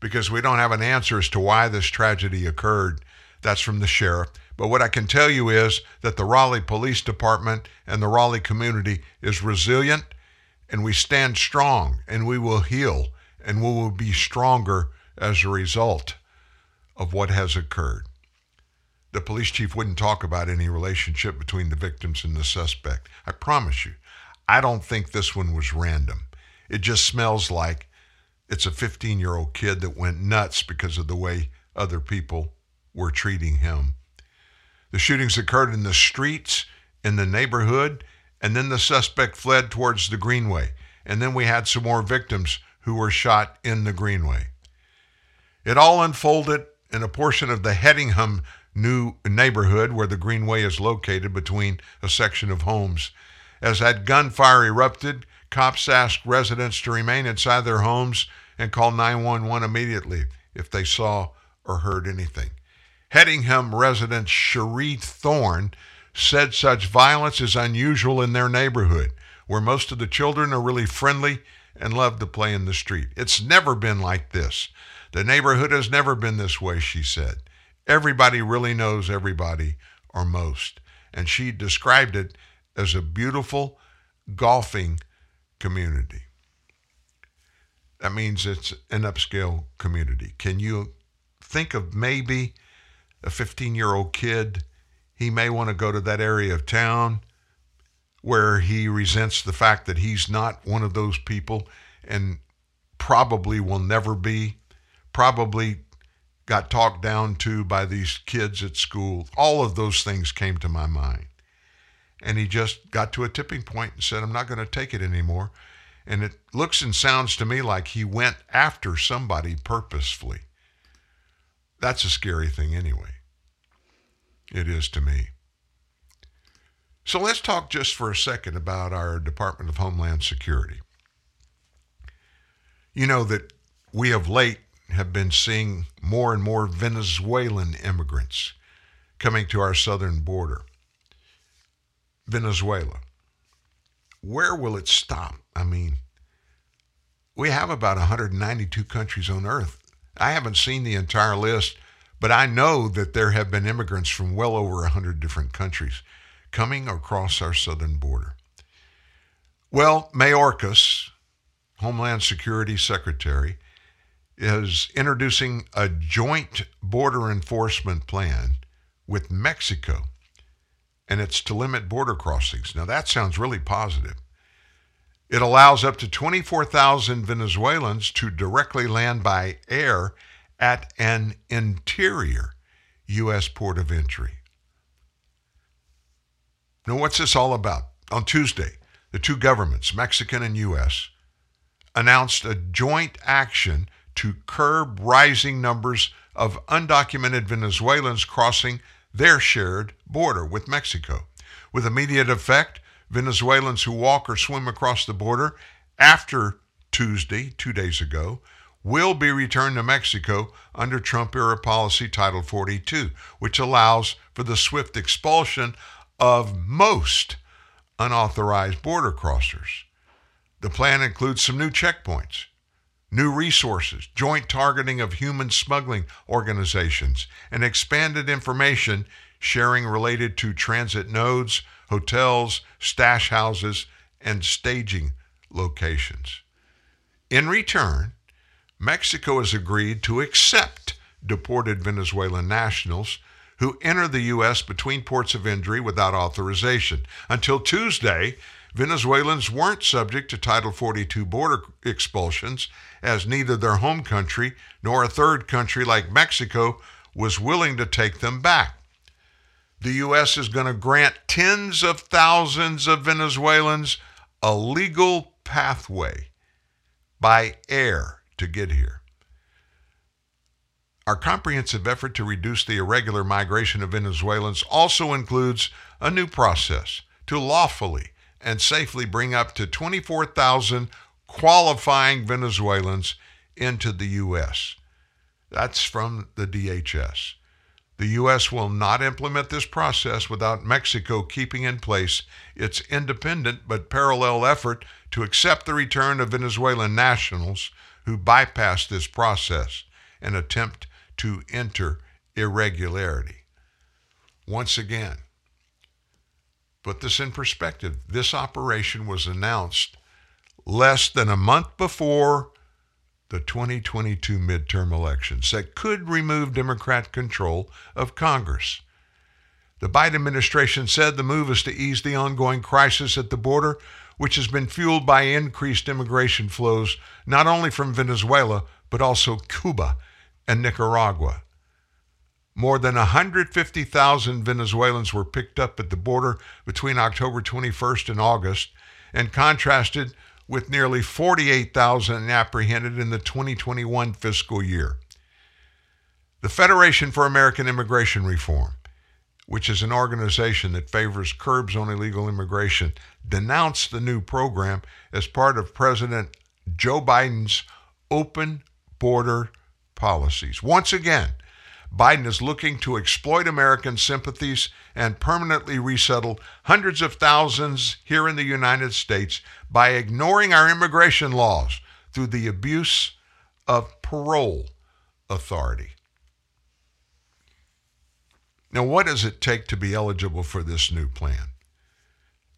because we don't have an answer as to why this tragedy occurred. That's from the sheriff. But what I can tell you is that the Raleigh Police Department and the Raleigh community is resilient and we stand strong and we will heal and we will be stronger as a result of what has occurred. The police chief wouldn't talk about any relationship between the victims and the suspect. I promise you, I don't think this one was random. It just smells like it's a 15 year old kid that went nuts because of the way other people were treating him the shootings occurred in the streets, in the neighborhood, and then the suspect fled towards the Greenway. And then we had some more victims who were shot in the Greenway. It all unfolded in a portion of the Hedingham new neighborhood where the Greenway is located between a section of homes. As that gunfire erupted, cops asked residents to remain inside their homes and call 911 immediately if they saw or heard anything. Hedingham resident Cherie Thorne said such violence is unusual in their neighborhood, where most of the children are really friendly and love to play in the street. It's never been like this. The neighborhood has never been this way, she said. Everybody really knows everybody, or most. And she described it as a beautiful golfing community. That means it's an upscale community. Can you think of maybe a 15 year old kid, he may want to go to that area of town where he resents the fact that he's not one of those people and probably will never be, probably got talked down to by these kids at school. All of those things came to my mind. And he just got to a tipping point and said, I'm not going to take it anymore. And it looks and sounds to me like he went after somebody purposefully. That's a scary thing anyway. It is to me. So let's talk just for a second about our Department of Homeland Security. You know that we of late have been seeing more and more Venezuelan immigrants coming to our southern border. Venezuela. where will it stop? I mean, we have about 192 countries on earth. I haven't seen the entire list, but I know that there have been immigrants from well over 100 different countries coming across our southern border. Well, Mayorkas, Homeland Security Secretary, is introducing a joint border enforcement plan with Mexico, and it's to limit border crossings. Now, that sounds really positive. It allows up to 24,000 Venezuelans to directly land by air at an interior U.S. port of entry. Now, what's this all about? On Tuesday, the two governments, Mexican and U.S., announced a joint action to curb rising numbers of undocumented Venezuelans crossing their shared border with Mexico. With immediate effect, Venezuelans who walk or swim across the border after Tuesday, two days ago, will be returned to Mexico under Trump era policy Title 42, which allows for the swift expulsion of most unauthorized border crossers. The plan includes some new checkpoints, new resources, joint targeting of human smuggling organizations, and expanded information sharing related to transit nodes, hotels, stash houses, and staging locations. In return, Mexico has agreed to accept deported Venezuelan nationals who enter the U.S. between ports of entry without authorization. Until Tuesday, Venezuelans weren't subject to Title 42 border expulsions, as neither their home country nor a third country like Mexico was willing to take them back. The U.S. is going to grant tens of thousands of Venezuelans a legal pathway by air to get here. Our comprehensive effort to reduce the irregular migration of Venezuelans also includes a new process to lawfully and safely bring up to 24,000 qualifying Venezuelans into the U.S. That's from the DHS. The U.S. will not implement this process without Mexico keeping in place its independent but parallel effort to accept the return of Venezuelan nationals who bypass this process and attempt to enter irregularity. Once again, put this in perspective. This operation was announced less than a month before the 2022 midterm elections that could remove Democrat control of Congress. The Biden administration said the move is to ease the ongoing crisis at the border, which has been fueled by increased immigration flows not only from Venezuela, but also Cuba and Nicaragua. More than 150,000 Venezuelans were picked up at the border between October 21st and August, and contrasted with nearly 48,000 apprehended in the 2021 fiscal year. The Federation for American Immigration Reform, which is an organization that favors curbs on illegal immigration, denounced the new program as part of President Joe Biden's open border policies. Once again, Biden is looking to exploit American sympathies and permanently resettle hundreds of thousands here in the United States by ignoring our immigration laws through the abuse of parole authority. Now, what does it take to be eligible for this new plan?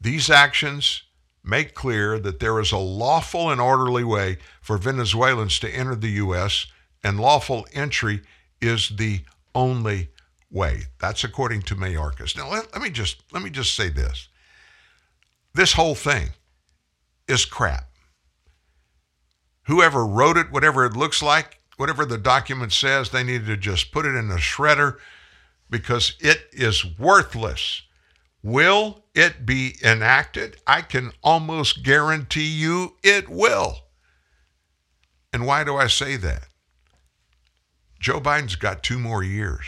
These actions make clear that there is a lawful and orderly way for Venezuelans to enter the U.S., and lawful entry is the only way. That's according to Mayorkas. Now let, let me just let me just say this. This whole thing is crap. Whoever wrote it, whatever it looks like, whatever the document says, they needed to just put it in a shredder because it is worthless. Will it be enacted? I can almost guarantee you it will. And why do I say that? Joe Biden's got two more years.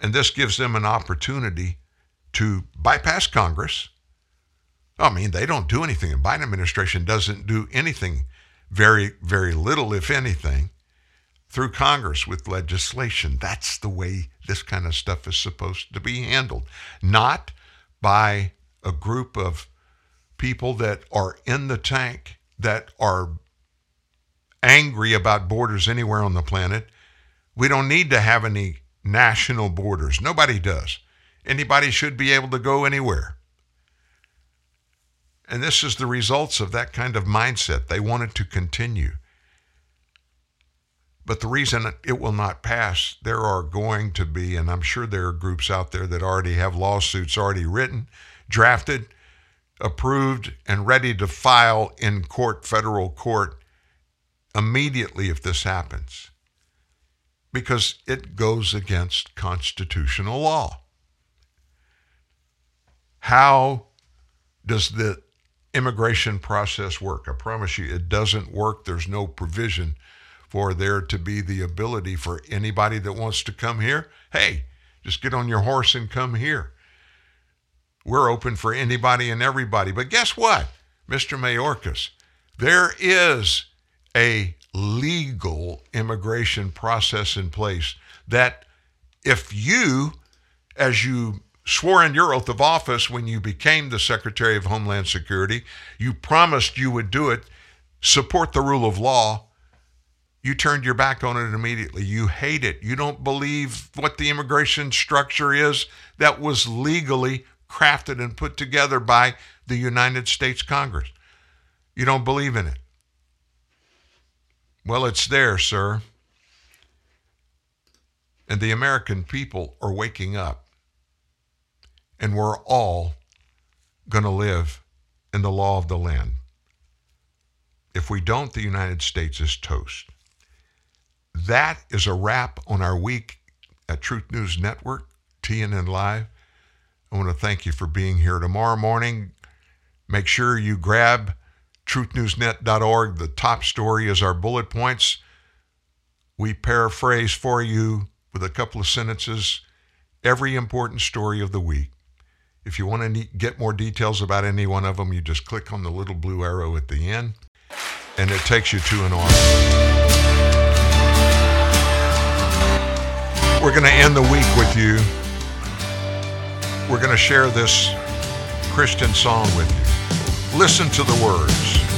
And this gives them an opportunity to bypass Congress. I mean, they don't do anything. The Biden administration doesn't do anything, very, very little, if anything, through Congress with legislation. That's the way this kind of stuff is supposed to be handled. Not by a group of people that are in the tank that are angry about borders anywhere on the planet. We don't need to have any national borders. Nobody does. Anybody should be able to go anywhere. And this is the results of that kind of mindset. They want it to continue. But the reason it will not pass, there are going to be, and I'm sure there are groups out there that already have lawsuits already written, drafted, approved, and ready to file in court, federal court, immediately if this happens. Because it goes against constitutional law. How does the immigration process work? I promise you, it doesn't work. There's no provision for there to be the ability for anybody that wants to come here. Hey, just get on your horse and come here. We're open for anybody and everybody. But guess what, Mr. Mayorkas? There is a legal immigration process in place that if you, as you swore in your oath of office when you became the Secretary of Homeland Security, you promised you would do it, support the rule of law. You turned your back on it immediately. You hate it. You don't believe what the immigration structure is that was legally crafted and put together by the United States Congress. You don't believe in it. Well, it's there, sir. And the American people are waking up and we're all going to live in the law of the land. If we don't, the United States is toast. That is a wrap on our week at Truth News Network, TNN Live. I want to thank you for being here tomorrow morning. Make sure you grab truthnewsnet.org. The top story is our bullet points. We paraphrase for you with a couple of sentences every important story of the week. If you want to get more details about any one of them, you just click on the little blue arrow at the end, and it takes you to an article. We're going to end the week with you. We're going to share this Christian song with you. Listen to the words.